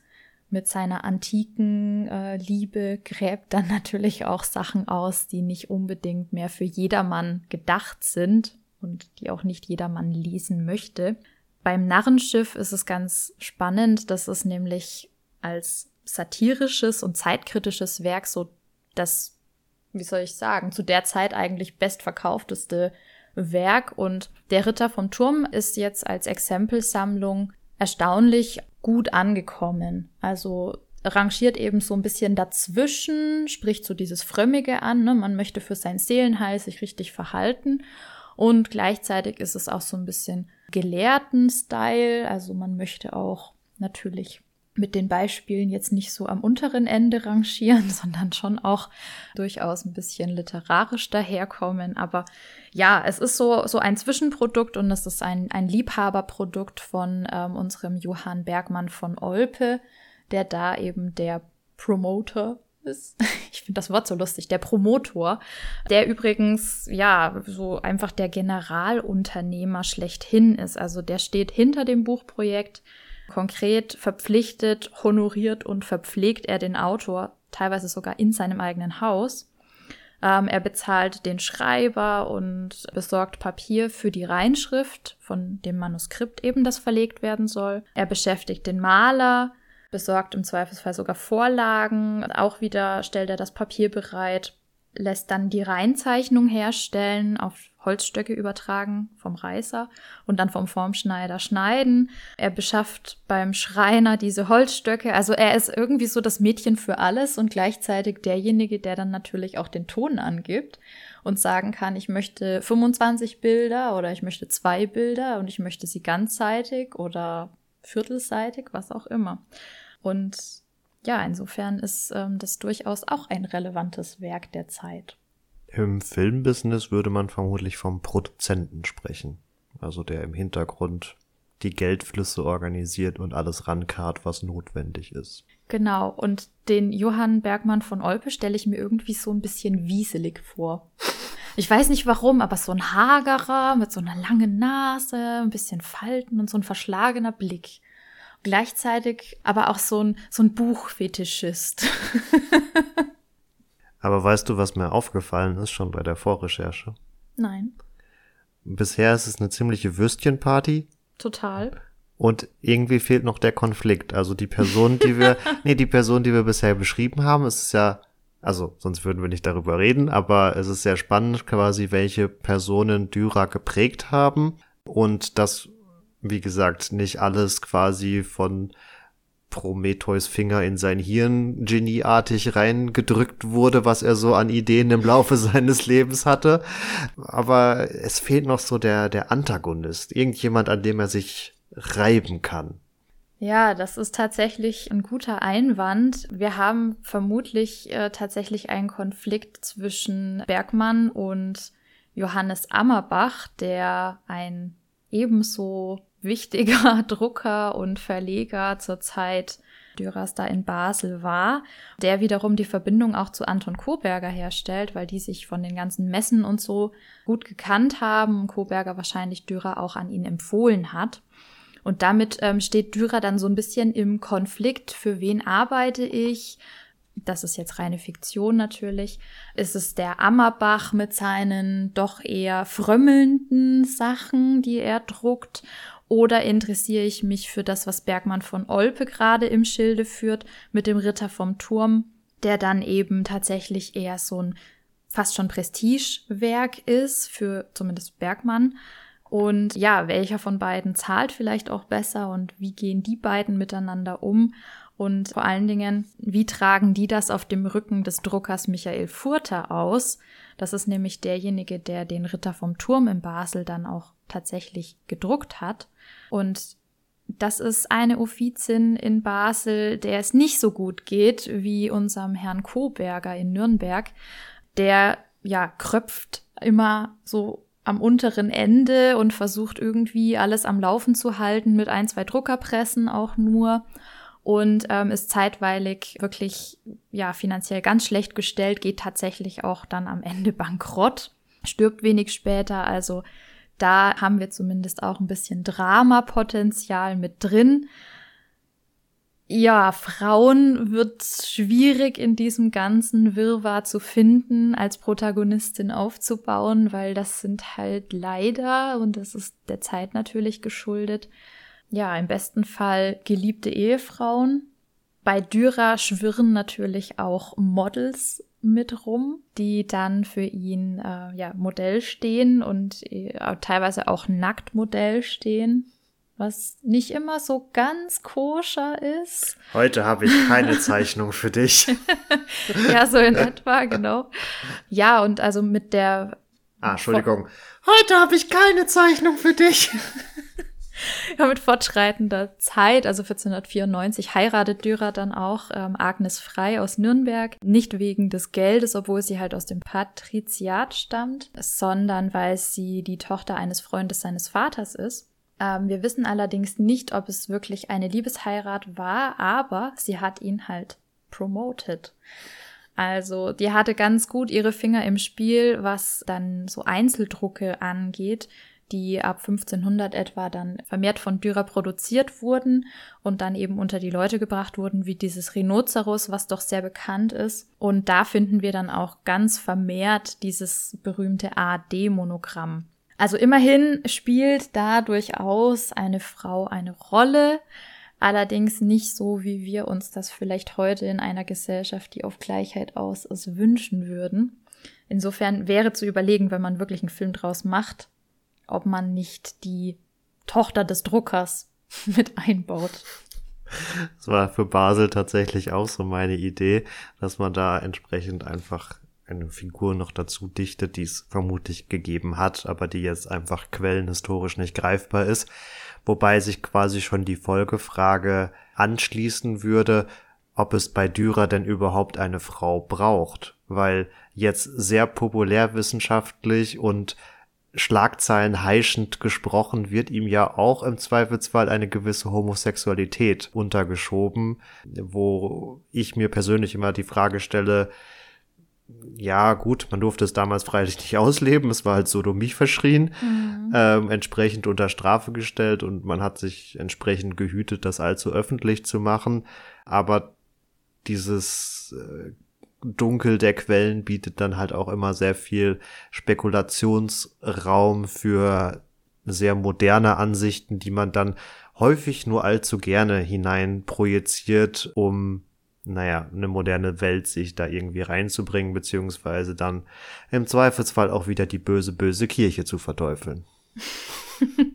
mit seiner antiken äh, Liebe gräbt dann natürlich auch Sachen aus, die nicht unbedingt mehr für jedermann gedacht sind und die auch nicht jedermann lesen möchte. Beim Narrenschiff ist es ganz spannend, dass es nämlich als satirisches und zeitkritisches Werk so das, wie soll ich sagen, zu der Zeit eigentlich bestverkaufteste Werk und der Ritter vom Turm ist jetzt als Exempelsammlung erstaunlich gut angekommen. Also rangiert eben so ein bisschen dazwischen, spricht so dieses Frömmige an, ne? man möchte für sein Seelenheil sich richtig verhalten und gleichzeitig ist es auch so ein bisschen gelehrten Style. Also man möchte auch natürlich mit den Beispielen jetzt nicht so am unteren Ende rangieren, sondern schon auch durchaus ein bisschen literarisch daherkommen. Aber ja, es ist so, so ein Zwischenprodukt und es ist ein, ein Liebhaberprodukt von ähm, unserem Johann Bergmann von Olpe, der da eben der Promoter ist. Ich finde das Wort so lustig, der Promotor, der übrigens ja so einfach der Generalunternehmer schlechthin ist. Also der steht hinter dem Buchprojekt. Konkret verpflichtet, honoriert und verpflegt er den Autor, teilweise sogar in seinem eigenen Haus. Ähm, er bezahlt den Schreiber und besorgt Papier für die Reinschrift von dem Manuskript eben, das verlegt werden soll. Er beschäftigt den Maler, besorgt im Zweifelsfall sogar Vorlagen. Auch wieder stellt er das Papier bereit, lässt dann die Reinzeichnung herstellen, auf Holzstöcke übertragen vom Reißer und dann vom Formschneider schneiden. Er beschafft beim Schreiner diese Holzstöcke. Also er ist irgendwie so das Mädchen für alles und gleichzeitig derjenige, der dann natürlich auch den Ton angibt und sagen kann, ich möchte 25 Bilder oder ich möchte zwei Bilder und ich möchte sie ganzseitig oder viertelseitig, was auch immer. Und ja, insofern ist ähm, das durchaus auch ein relevantes Werk der Zeit. Im Filmbusiness würde man vermutlich vom Produzenten sprechen. Also der im Hintergrund die Geldflüsse organisiert und alles rankart, was notwendig ist. Genau, und den Johann Bergmann von Olpe stelle ich mir irgendwie so ein bisschen wieselig vor. Ich weiß nicht warum, aber so ein hagerer mit so einer langen Nase, ein bisschen Falten und so ein verschlagener Blick. Gleichzeitig aber auch so ein, so ein Buchfetischist. aber weißt du, was mir aufgefallen ist schon bei der Vorrecherche? Nein. Bisher ist es eine ziemliche Würstchenparty. Total. Und irgendwie fehlt noch der Konflikt. Also die Person, die wir, nee, die Person, die wir bisher beschrieben haben, ist ja, also sonst würden wir nicht darüber reden, aber es ist sehr spannend quasi, welche Personen Dürer geprägt haben und das, wie gesagt, nicht alles quasi von Prometheus Finger in sein Hirn genieartig reingedrückt wurde, was er so an Ideen im Laufe seines Lebens hatte. Aber es fehlt noch so der, der Antagonist. Irgendjemand, an dem er sich reiben kann. Ja, das ist tatsächlich ein guter Einwand. Wir haben vermutlich äh, tatsächlich einen Konflikt zwischen Bergmann und Johannes Ammerbach, der ein ebenso wichtiger Drucker und Verleger zur Zeit Dürers da in Basel war, der wiederum die Verbindung auch zu Anton Koberger herstellt, weil die sich von den ganzen Messen und so gut gekannt haben Koberger wahrscheinlich Dürer auch an ihn empfohlen hat. Und damit ähm, steht Dürer dann so ein bisschen im Konflikt, für wen arbeite ich, das ist jetzt reine Fiktion natürlich, ist es der Ammerbach mit seinen doch eher frömmelnden Sachen, die er druckt, oder interessiere ich mich für das, was Bergmann von Olpe gerade im Schilde führt, mit dem Ritter vom Turm, der dann eben tatsächlich eher so ein fast schon Prestigewerk ist, für zumindest Bergmann. Und ja, welcher von beiden zahlt vielleicht auch besser und wie gehen die beiden miteinander um? Und vor allen Dingen, wie tragen die das auf dem Rücken des Druckers Michael Furter aus? Das ist nämlich derjenige, der den Ritter vom Turm in Basel dann auch tatsächlich gedruckt hat. Und das ist eine Offizin in Basel, der es nicht so gut geht wie unserem Herrn Koberger in Nürnberg. Der ja kröpft immer so am unteren Ende und versucht irgendwie alles am Laufen zu halten mit ein, zwei Druckerpressen auch nur und ähm, ist zeitweilig wirklich ja finanziell ganz schlecht gestellt, geht tatsächlich auch dann am Ende bankrott, stirbt wenig später, also da haben wir zumindest auch ein bisschen Dramapotenzial mit drin. Ja, Frauen wird schwierig in diesem ganzen Wirrwarr zu finden, als Protagonistin aufzubauen, weil das sind halt leider, und das ist der Zeit natürlich geschuldet, ja, im besten Fall geliebte Ehefrauen. Bei Dürer schwirren natürlich auch Models mit rum, die dann für ihn äh, ja Modell stehen und äh, teilweise auch nackt Modell stehen, was nicht immer so ganz koscher ist. Heute habe ich keine Zeichnung für dich. ja, so in etwa, genau. Ja, und also mit der Ah, Entschuldigung. Heute habe ich keine Zeichnung für dich. ja, mit fortschreitender Zeit, also 1494, heiratet Dürer dann auch ähm, Agnes Frei aus Nürnberg. Nicht wegen des Geldes, obwohl sie halt aus dem Patriziat stammt, sondern weil sie die Tochter eines Freundes seines Vaters ist. Ähm, wir wissen allerdings nicht, ob es wirklich eine Liebesheirat war, aber sie hat ihn halt promoted. Also, die hatte ganz gut ihre Finger im Spiel, was dann so Einzeldrucke angeht die ab 1500 etwa dann vermehrt von Dürer produziert wurden und dann eben unter die Leute gebracht wurden, wie dieses Rhinoceros, was doch sehr bekannt ist. Und da finden wir dann auch ganz vermehrt dieses berühmte AD-Monogramm. Also immerhin spielt da durchaus eine Frau eine Rolle, allerdings nicht so, wie wir uns das vielleicht heute in einer Gesellschaft, die auf Gleichheit aus ist, wünschen würden. Insofern wäre zu überlegen, wenn man wirklich einen Film draus macht, ob man nicht die Tochter des Druckers mit einbaut. Das war für Basel tatsächlich auch so meine Idee, dass man da entsprechend einfach eine Figur noch dazu dichtet, die es vermutlich gegeben hat, aber die jetzt einfach quellenhistorisch nicht greifbar ist. Wobei sich quasi schon die Folgefrage anschließen würde, ob es bei Dürer denn überhaupt eine Frau braucht, weil jetzt sehr populärwissenschaftlich und Schlagzeilen heischend gesprochen, wird ihm ja auch im Zweifelsfall eine gewisse Homosexualität untergeschoben, wo ich mir persönlich immer die Frage stelle, ja, gut, man durfte es damals freilich nicht ausleben, es war halt Sodomie verschrien, mhm. ähm, entsprechend unter Strafe gestellt und man hat sich entsprechend gehütet, das allzu öffentlich zu machen. Aber dieses äh, Dunkel der Quellen bietet dann halt auch immer sehr viel Spekulationsraum für sehr moderne Ansichten, die man dann häufig nur allzu gerne hinein projiziert, um naja, eine moderne Welt sich da irgendwie reinzubringen, beziehungsweise dann im Zweifelsfall auch wieder die böse, böse Kirche zu verteufeln.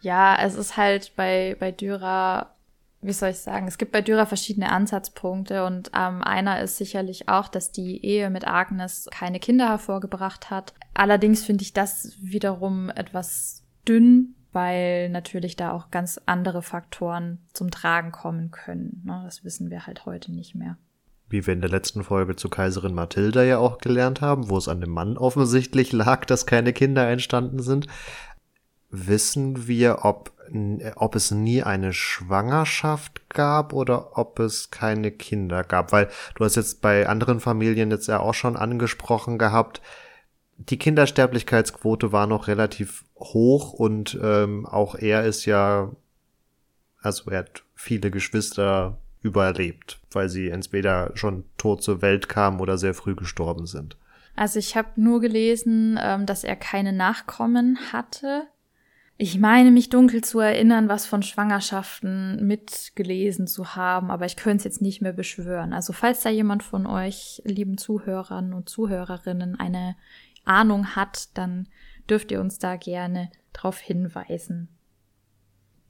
ja, es ist halt bei, bei Dürer, wie soll ich sagen, es gibt bei Dürer verschiedene Ansatzpunkte und ähm, einer ist sicherlich auch, dass die Ehe mit Agnes keine Kinder hervorgebracht hat. Allerdings finde ich das wiederum etwas dünn weil natürlich da auch ganz andere Faktoren zum Tragen kommen können. Ne? Das wissen wir halt heute nicht mehr. Wie wir in der letzten Folge zu Kaiserin Mathilda ja auch gelernt haben, wo es an dem Mann offensichtlich lag, dass keine Kinder entstanden sind. Wissen wir, ob, ob es nie eine Schwangerschaft gab oder ob es keine Kinder gab? Weil du hast jetzt bei anderen Familien jetzt ja auch schon angesprochen gehabt, die Kindersterblichkeitsquote war noch relativ hoch und ähm, auch er ist ja, also er hat viele Geschwister überlebt, weil sie entweder schon tot zur Welt kamen oder sehr früh gestorben sind. Also ich habe nur gelesen, ähm, dass er keine Nachkommen hatte. Ich meine mich dunkel zu erinnern, was von Schwangerschaften mitgelesen zu haben, aber ich könnte es jetzt nicht mehr beschwören. Also falls da jemand von euch, lieben Zuhörern und Zuhörerinnen, eine Ahnung hat, dann dürft ihr uns da gerne darauf hinweisen.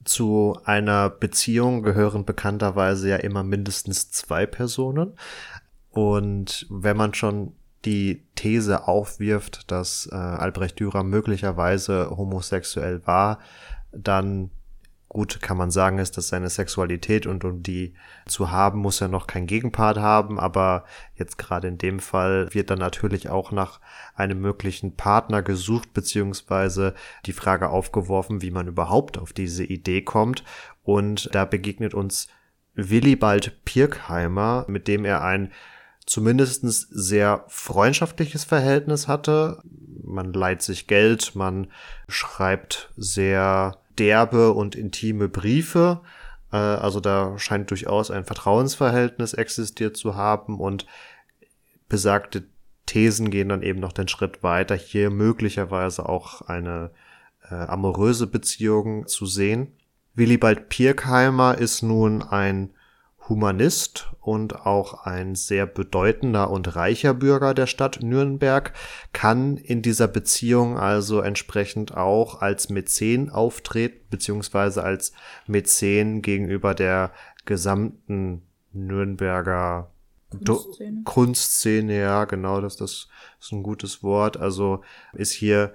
Zu einer Beziehung gehören bekannterweise ja immer mindestens zwei Personen. Und wenn man schon die These aufwirft, dass äh, Albrecht Dürer möglicherweise homosexuell war, dann gut kann man sagen, ist dass seine Sexualität und um die zu haben, muss er noch kein Gegenpart haben, aber jetzt gerade in dem Fall wird dann natürlich auch nach einem möglichen Partner gesucht, beziehungsweise die Frage aufgeworfen, wie man überhaupt auf diese Idee kommt. Und da begegnet uns Willibald Pirkheimer, mit dem er ein zumindestens sehr freundschaftliches Verhältnis hatte. Man leiht sich Geld, man schreibt sehr derbe und intime Briefe. Äh, also da scheint durchaus ein Vertrauensverhältnis existiert zu haben und besagte Thesen gehen dann eben noch den Schritt weiter, hier möglicherweise auch eine äh, amoröse Beziehung zu sehen. Willibald Pirkheimer ist nun ein Humanist und auch ein sehr bedeutender und reicher Bürger der Stadt Nürnberg, kann in dieser Beziehung also entsprechend auch als Mäzen auftreten, beziehungsweise als Mäzen gegenüber der gesamten Nürnberger Kunstszene. Kunstszene, ja, genau, das, das ist ein gutes Wort. Also ist hier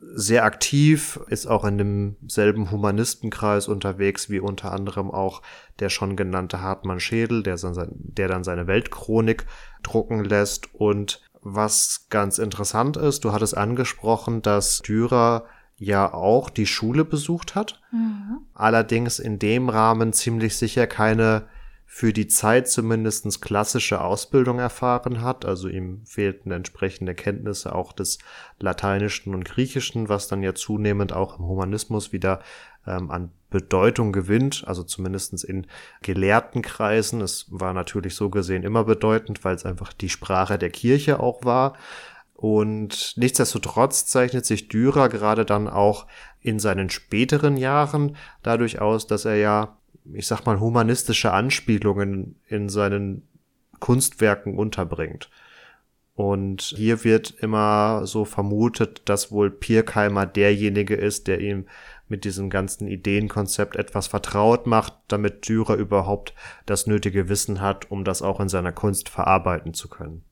sehr aktiv, ist auch in demselben Humanistenkreis unterwegs wie unter anderem auch der schon genannte Hartmann Schädel, der, der dann seine Weltchronik drucken lässt. Und was ganz interessant ist, du hattest angesprochen, dass Dürer ja auch die Schule besucht hat, mhm. allerdings in dem Rahmen ziemlich sicher keine für die Zeit zumindestens klassische Ausbildung erfahren hat. Also ihm fehlten entsprechende Kenntnisse auch des Lateinischen und Griechischen, was dann ja zunehmend auch im Humanismus wieder ähm, an Bedeutung gewinnt, also zumindestens in gelehrten Kreisen. Es war natürlich so gesehen immer bedeutend, weil es einfach die Sprache der Kirche auch war. Und nichtsdestotrotz zeichnet sich Dürer gerade dann auch in seinen späteren Jahren dadurch aus, dass er ja ich sag mal, humanistische Anspielungen in seinen Kunstwerken unterbringt. Und hier wird immer so vermutet, dass wohl Pirkheimer derjenige ist, der ihm mit diesem ganzen Ideenkonzept etwas vertraut macht, damit Dürer überhaupt das nötige Wissen hat, um das auch in seiner Kunst verarbeiten zu können.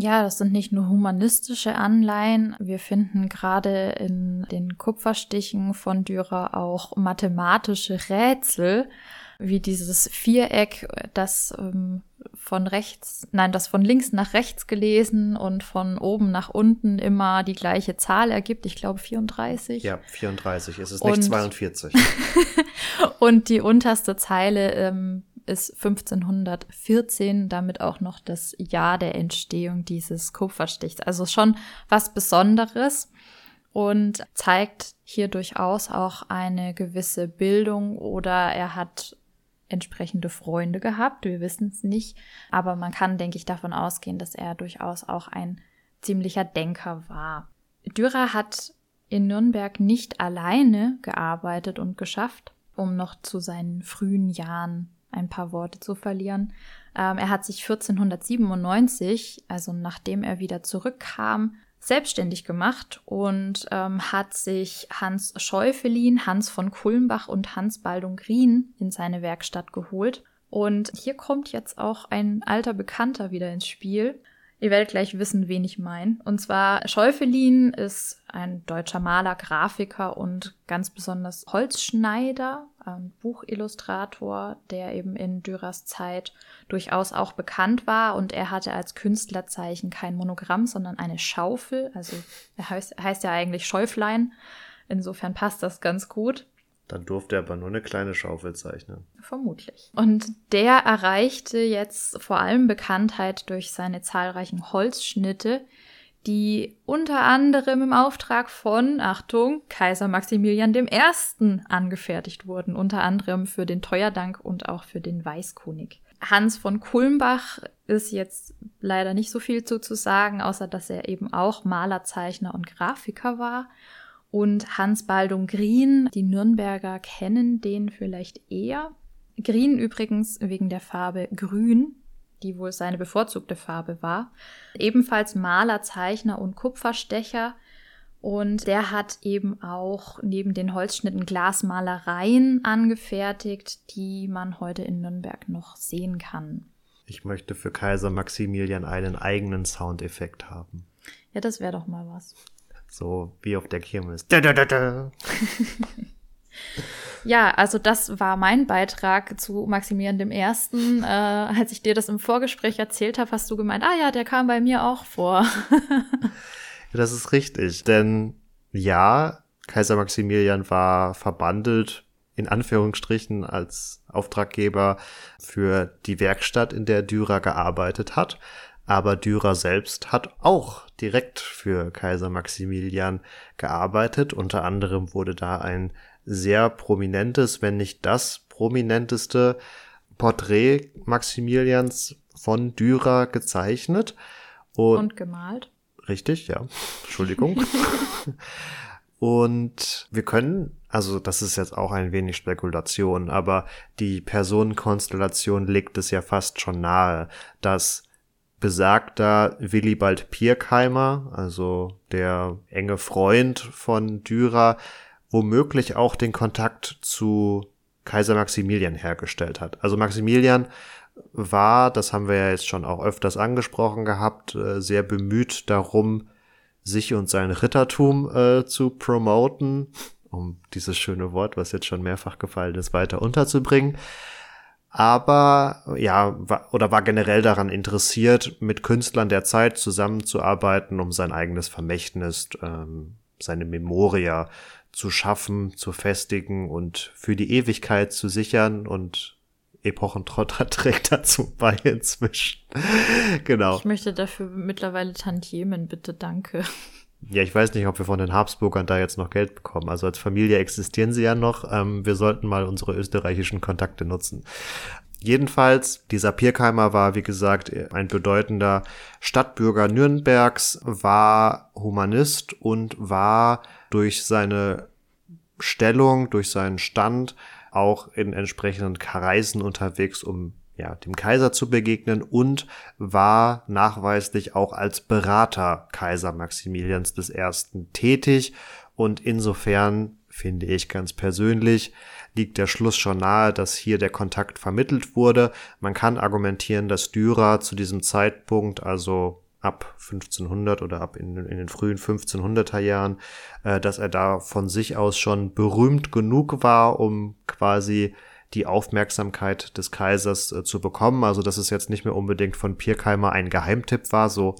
Ja, das sind nicht nur humanistische Anleihen. Wir finden gerade in den Kupferstichen von Dürer auch mathematische Rätsel, wie dieses Viereck, das ähm, von rechts, nein, das von links nach rechts gelesen und von oben nach unten immer die gleiche Zahl ergibt. Ich glaube 34. Ja, 34. Es ist nicht und, 42. und die unterste Zeile ähm, ist 1514 damit auch noch das Jahr der Entstehung dieses Kupferstichs. Also schon was Besonderes und zeigt hier durchaus auch eine gewisse Bildung oder er hat entsprechende Freunde gehabt. Wir wissen es nicht, aber man kann, denke ich, davon ausgehen, dass er durchaus auch ein ziemlicher Denker war. Dürer hat in Nürnberg nicht alleine gearbeitet und geschafft, um noch zu seinen frühen Jahren ein paar Worte zu verlieren. Ähm, er hat sich 1497, also nachdem er wieder zurückkam, selbstständig gemacht und ähm, hat sich Hans Schäufelin, Hans von Kulmbach und Hans Baldung-Grien in seine Werkstatt geholt. Und hier kommt jetzt auch ein alter Bekannter wieder ins Spiel. Ihr werdet gleich wissen, wen ich meine. Und zwar Schäufelin ist ein deutscher Maler, Grafiker und ganz besonders Holzschneider, ein Buchillustrator, der eben in Dürers Zeit durchaus auch bekannt war. Und er hatte als Künstlerzeichen kein Monogramm, sondern eine Schaufel. Also er heißt, heißt ja eigentlich Schäuflein. Insofern passt das ganz gut. Dann durfte er aber nur eine kleine Schaufel zeichnen. Vermutlich. Und der erreichte jetzt vor allem Bekanntheit durch seine zahlreichen Holzschnitte, die unter anderem im Auftrag von, Achtung, Kaiser Maximilian I. angefertigt wurden, unter anderem für den Teuerdank und auch für den Weißkönig. Hans von Kulmbach ist jetzt leider nicht so viel zu, zu sagen, außer dass er eben auch Maler, Zeichner und Grafiker war und Hans Baldung Green. Die Nürnberger kennen den vielleicht eher. Green übrigens wegen der Farbe Grün, die wohl seine bevorzugte Farbe war. Ebenfalls Maler, Zeichner und Kupferstecher. Und der hat eben auch neben den Holzschnitten Glasmalereien angefertigt, die man heute in Nürnberg noch sehen kann. Ich möchte für Kaiser Maximilian einen eigenen Soundeffekt haben. Ja, das wäre doch mal was. So wie auf der Kirmes. Da, da, da, da. ja, also das war mein Beitrag zu Maximilian I. Äh, als ich dir das im Vorgespräch erzählt habe, hast du gemeint, ah ja, der kam bei mir auch vor. das ist richtig, denn ja, Kaiser Maximilian war verbandelt in Anführungsstrichen als Auftraggeber für die Werkstatt, in der Dürer gearbeitet hat. Aber Dürer selbst hat auch direkt für Kaiser Maximilian gearbeitet. Unter anderem wurde da ein sehr prominentes, wenn nicht das prominenteste Porträt Maximilians von Dürer gezeichnet. Und, und gemalt. Richtig, ja. Entschuldigung. und wir können, also das ist jetzt auch ein wenig Spekulation, aber die Personenkonstellation legt es ja fast schon nahe, dass besagter Willibald Pirkheimer, also der enge Freund von Dürer, womöglich auch den Kontakt zu Kaiser Maximilian hergestellt hat. Also Maximilian war, das haben wir ja jetzt schon auch öfters angesprochen gehabt, äh, sehr bemüht darum, sich und sein Rittertum äh, zu promoten, um dieses schöne Wort, was jetzt schon mehrfach gefallen ist, weiter unterzubringen aber ja, war, oder war generell daran interessiert, mit Künstlern der Zeit zusammenzuarbeiten, um sein eigenes Vermächtnis, ähm, seine Memoria zu schaffen, zu festigen und für die Ewigkeit zu sichern und Epochentrotter trägt dazu bei inzwischen. genau. Ich möchte dafür mittlerweile Tantiemen, bitte, danke. Ja, ich weiß nicht, ob wir von den Habsburgern da jetzt noch Geld bekommen. Also als Familie existieren sie ja noch. Ähm, wir sollten mal unsere österreichischen Kontakte nutzen. Jedenfalls, dieser Pirkheimer war, wie gesagt, ein bedeutender Stadtbürger Nürnbergs, war Humanist und war durch seine Stellung, durch seinen Stand auch in entsprechenden Kreisen unterwegs, um ja, dem Kaiser zu begegnen und war nachweislich auch als Berater Kaiser Maximilians I. tätig und insofern finde ich ganz persönlich liegt der Schluss schon nahe, dass hier der Kontakt vermittelt wurde. Man kann argumentieren, dass Dürer zu diesem Zeitpunkt, also ab 1500 oder ab in, in den frühen 1500er Jahren, äh, dass er da von sich aus schon berühmt genug war, um quasi die Aufmerksamkeit des Kaisers äh, zu bekommen. Also dass es jetzt nicht mehr unbedingt von Pirkheimer ein Geheimtipp war, so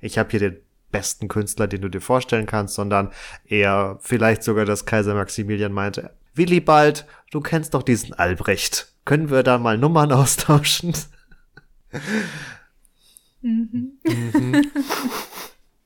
ich habe hier den besten Künstler, den du dir vorstellen kannst, sondern eher vielleicht sogar, dass Kaiser Maximilian meinte, Willibald, du kennst doch diesen Albrecht. können wir da mal Nummern austauschen? Mhm. mhm.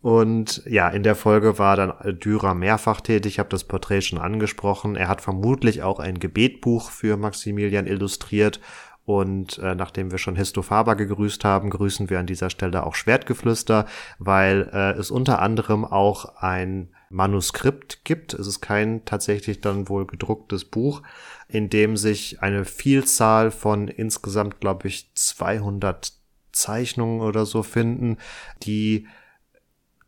Und ja, in der Folge war dann Dürer mehrfach tätig. Ich habe das Porträt schon angesprochen. Er hat vermutlich auch ein Gebetbuch für Maximilian illustriert. Und äh, nachdem wir schon Histo Faber gegrüßt haben, grüßen wir an dieser Stelle auch Schwertgeflüster, weil äh, es unter anderem auch ein Manuskript gibt. Es ist kein tatsächlich dann wohl gedrucktes Buch, in dem sich eine Vielzahl von insgesamt, glaube ich, 200 Zeichnungen oder so finden, die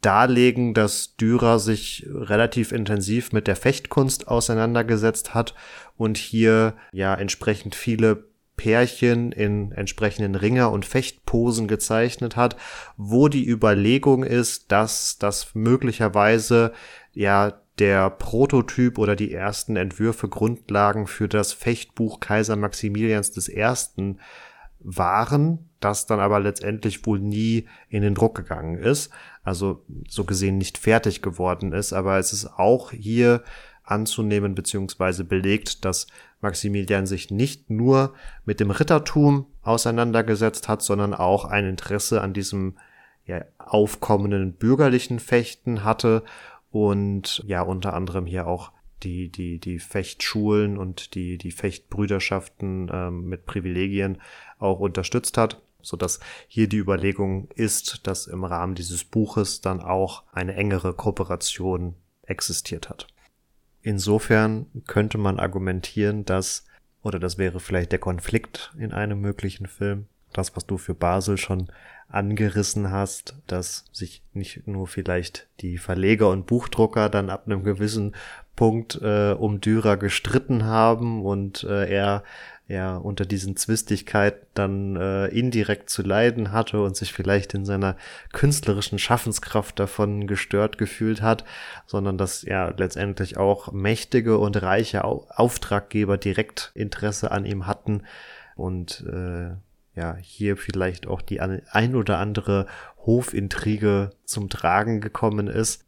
darlegen, dass Dürer sich relativ intensiv mit der Fechtkunst auseinandergesetzt hat und hier ja entsprechend viele Pärchen in entsprechenden Ringer- und Fechtposen gezeichnet hat, wo die Überlegung ist, dass das möglicherweise ja der Prototyp oder die ersten Entwürfe Grundlagen für das Fechtbuch Kaiser Maximilians I. waren, das dann aber letztendlich wohl nie in den Druck gegangen ist, also so gesehen nicht fertig geworden ist, aber es ist auch hier anzunehmen beziehungsweise belegt, dass Maximilian sich nicht nur mit dem Rittertum auseinandergesetzt hat, sondern auch ein Interesse an diesem ja, aufkommenden bürgerlichen Fechten hatte und ja unter anderem hier auch die, die, die Fechtschulen und die, die Fechtbrüderschaften ähm, mit Privilegien auch unterstützt hat, so dass hier die Überlegung ist, dass im Rahmen dieses Buches dann auch eine engere Kooperation existiert hat. Insofern könnte man argumentieren, dass, oder das wäre vielleicht der Konflikt in einem möglichen Film, das, was du für Basel schon angerissen hast, dass sich nicht nur vielleicht die Verleger und Buchdrucker dann ab einem gewissen Punkt äh, um Dürer gestritten haben und äh, er ja unter diesen Zwistigkeiten dann äh, indirekt zu leiden hatte und sich vielleicht in seiner künstlerischen Schaffenskraft davon gestört gefühlt hat, sondern dass ja letztendlich auch mächtige und reiche Au Auftraggeber direkt Interesse an ihm hatten und äh, ja hier vielleicht auch die ein oder andere Hofintrige zum Tragen gekommen ist.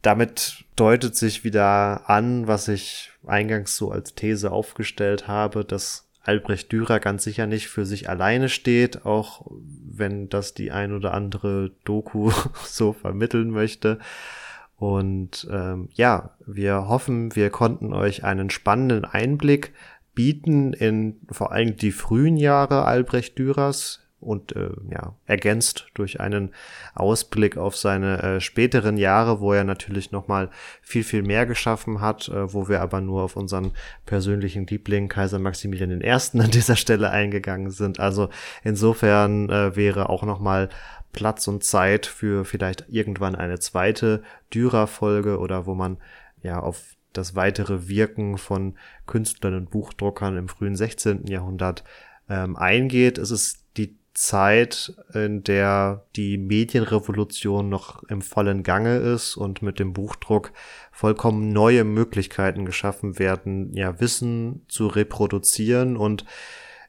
Damit deutet sich wieder an, was ich eingangs so als These aufgestellt habe, dass Albrecht Dürer ganz sicher nicht für sich alleine steht, auch wenn das die ein oder andere Doku so vermitteln möchte. Und ähm, ja, wir hoffen, wir konnten euch einen spannenden Einblick bieten in vor allem die frühen Jahre Albrecht Dürers, und äh, ja, ergänzt durch einen Ausblick auf seine äh, späteren Jahre, wo er natürlich nochmal viel, viel mehr geschaffen hat, äh, wo wir aber nur auf unseren persönlichen Liebling Kaiser Maximilian I. an dieser Stelle eingegangen sind. Also insofern äh, wäre auch nochmal Platz und Zeit für vielleicht irgendwann eine zweite Dürer-Folge oder wo man ja auf das weitere Wirken von Künstlern und Buchdruckern im frühen 16. Jahrhundert ähm, eingeht. Es ist Zeit, in der die Medienrevolution noch im vollen Gange ist und mit dem Buchdruck vollkommen neue Möglichkeiten geschaffen werden, ja, Wissen zu reproduzieren. Und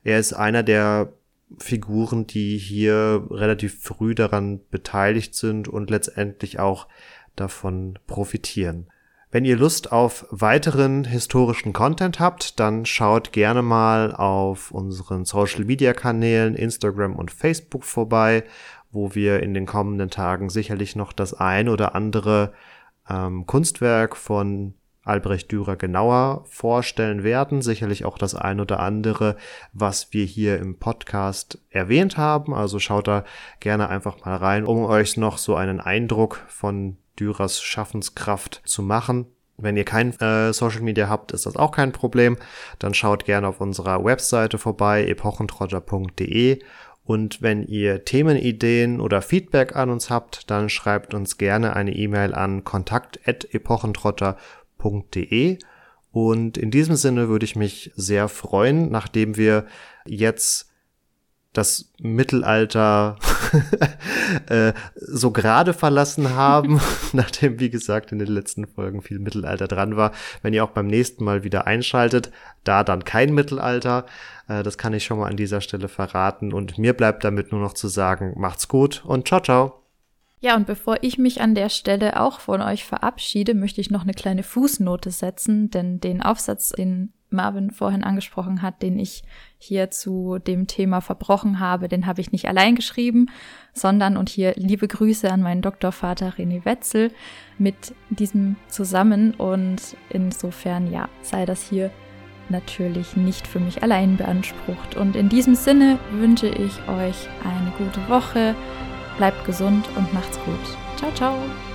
er ist einer der Figuren, die hier relativ früh daran beteiligt sind und letztendlich auch davon profitieren. Wenn ihr Lust auf weiteren historischen Content habt, dann schaut gerne mal auf unseren Social Media Kanälen Instagram und Facebook vorbei, wo wir in den kommenden Tagen sicherlich noch das ein oder andere ähm, Kunstwerk von Albrecht Dürer genauer vorstellen werden. Sicherlich auch das ein oder andere, was wir hier im Podcast erwähnt haben. Also schaut da gerne einfach mal rein, um euch noch so einen Eindruck von Dürers Schaffenskraft zu machen. Wenn ihr kein äh, Social Media habt, ist das auch kein Problem. Dann schaut gerne auf unserer Webseite vorbei, epochentrotter.de. Und wenn ihr Themenideen oder Feedback an uns habt, dann schreibt uns gerne eine E-Mail an kontakt.epochentrotter.de. Und in diesem Sinne würde ich mich sehr freuen, nachdem wir jetzt das Mittelalter äh, so gerade verlassen haben, nachdem, wie gesagt, in den letzten Folgen viel Mittelalter dran war. Wenn ihr auch beim nächsten Mal wieder einschaltet, da dann kein Mittelalter, äh, das kann ich schon mal an dieser Stelle verraten. Und mir bleibt damit nur noch zu sagen, macht's gut und ciao, ciao. Ja, und bevor ich mich an der Stelle auch von euch verabschiede, möchte ich noch eine kleine Fußnote setzen, denn den Aufsatz, den Marvin vorhin angesprochen hat, den ich hier zu dem Thema verbrochen habe, den habe ich nicht allein geschrieben, sondern und hier liebe Grüße an meinen Doktorvater René Wetzel mit diesem zusammen und insofern ja, sei das hier natürlich nicht für mich allein beansprucht. Und in diesem Sinne wünsche ich euch eine gute Woche, bleibt gesund und macht's gut. Ciao, ciao!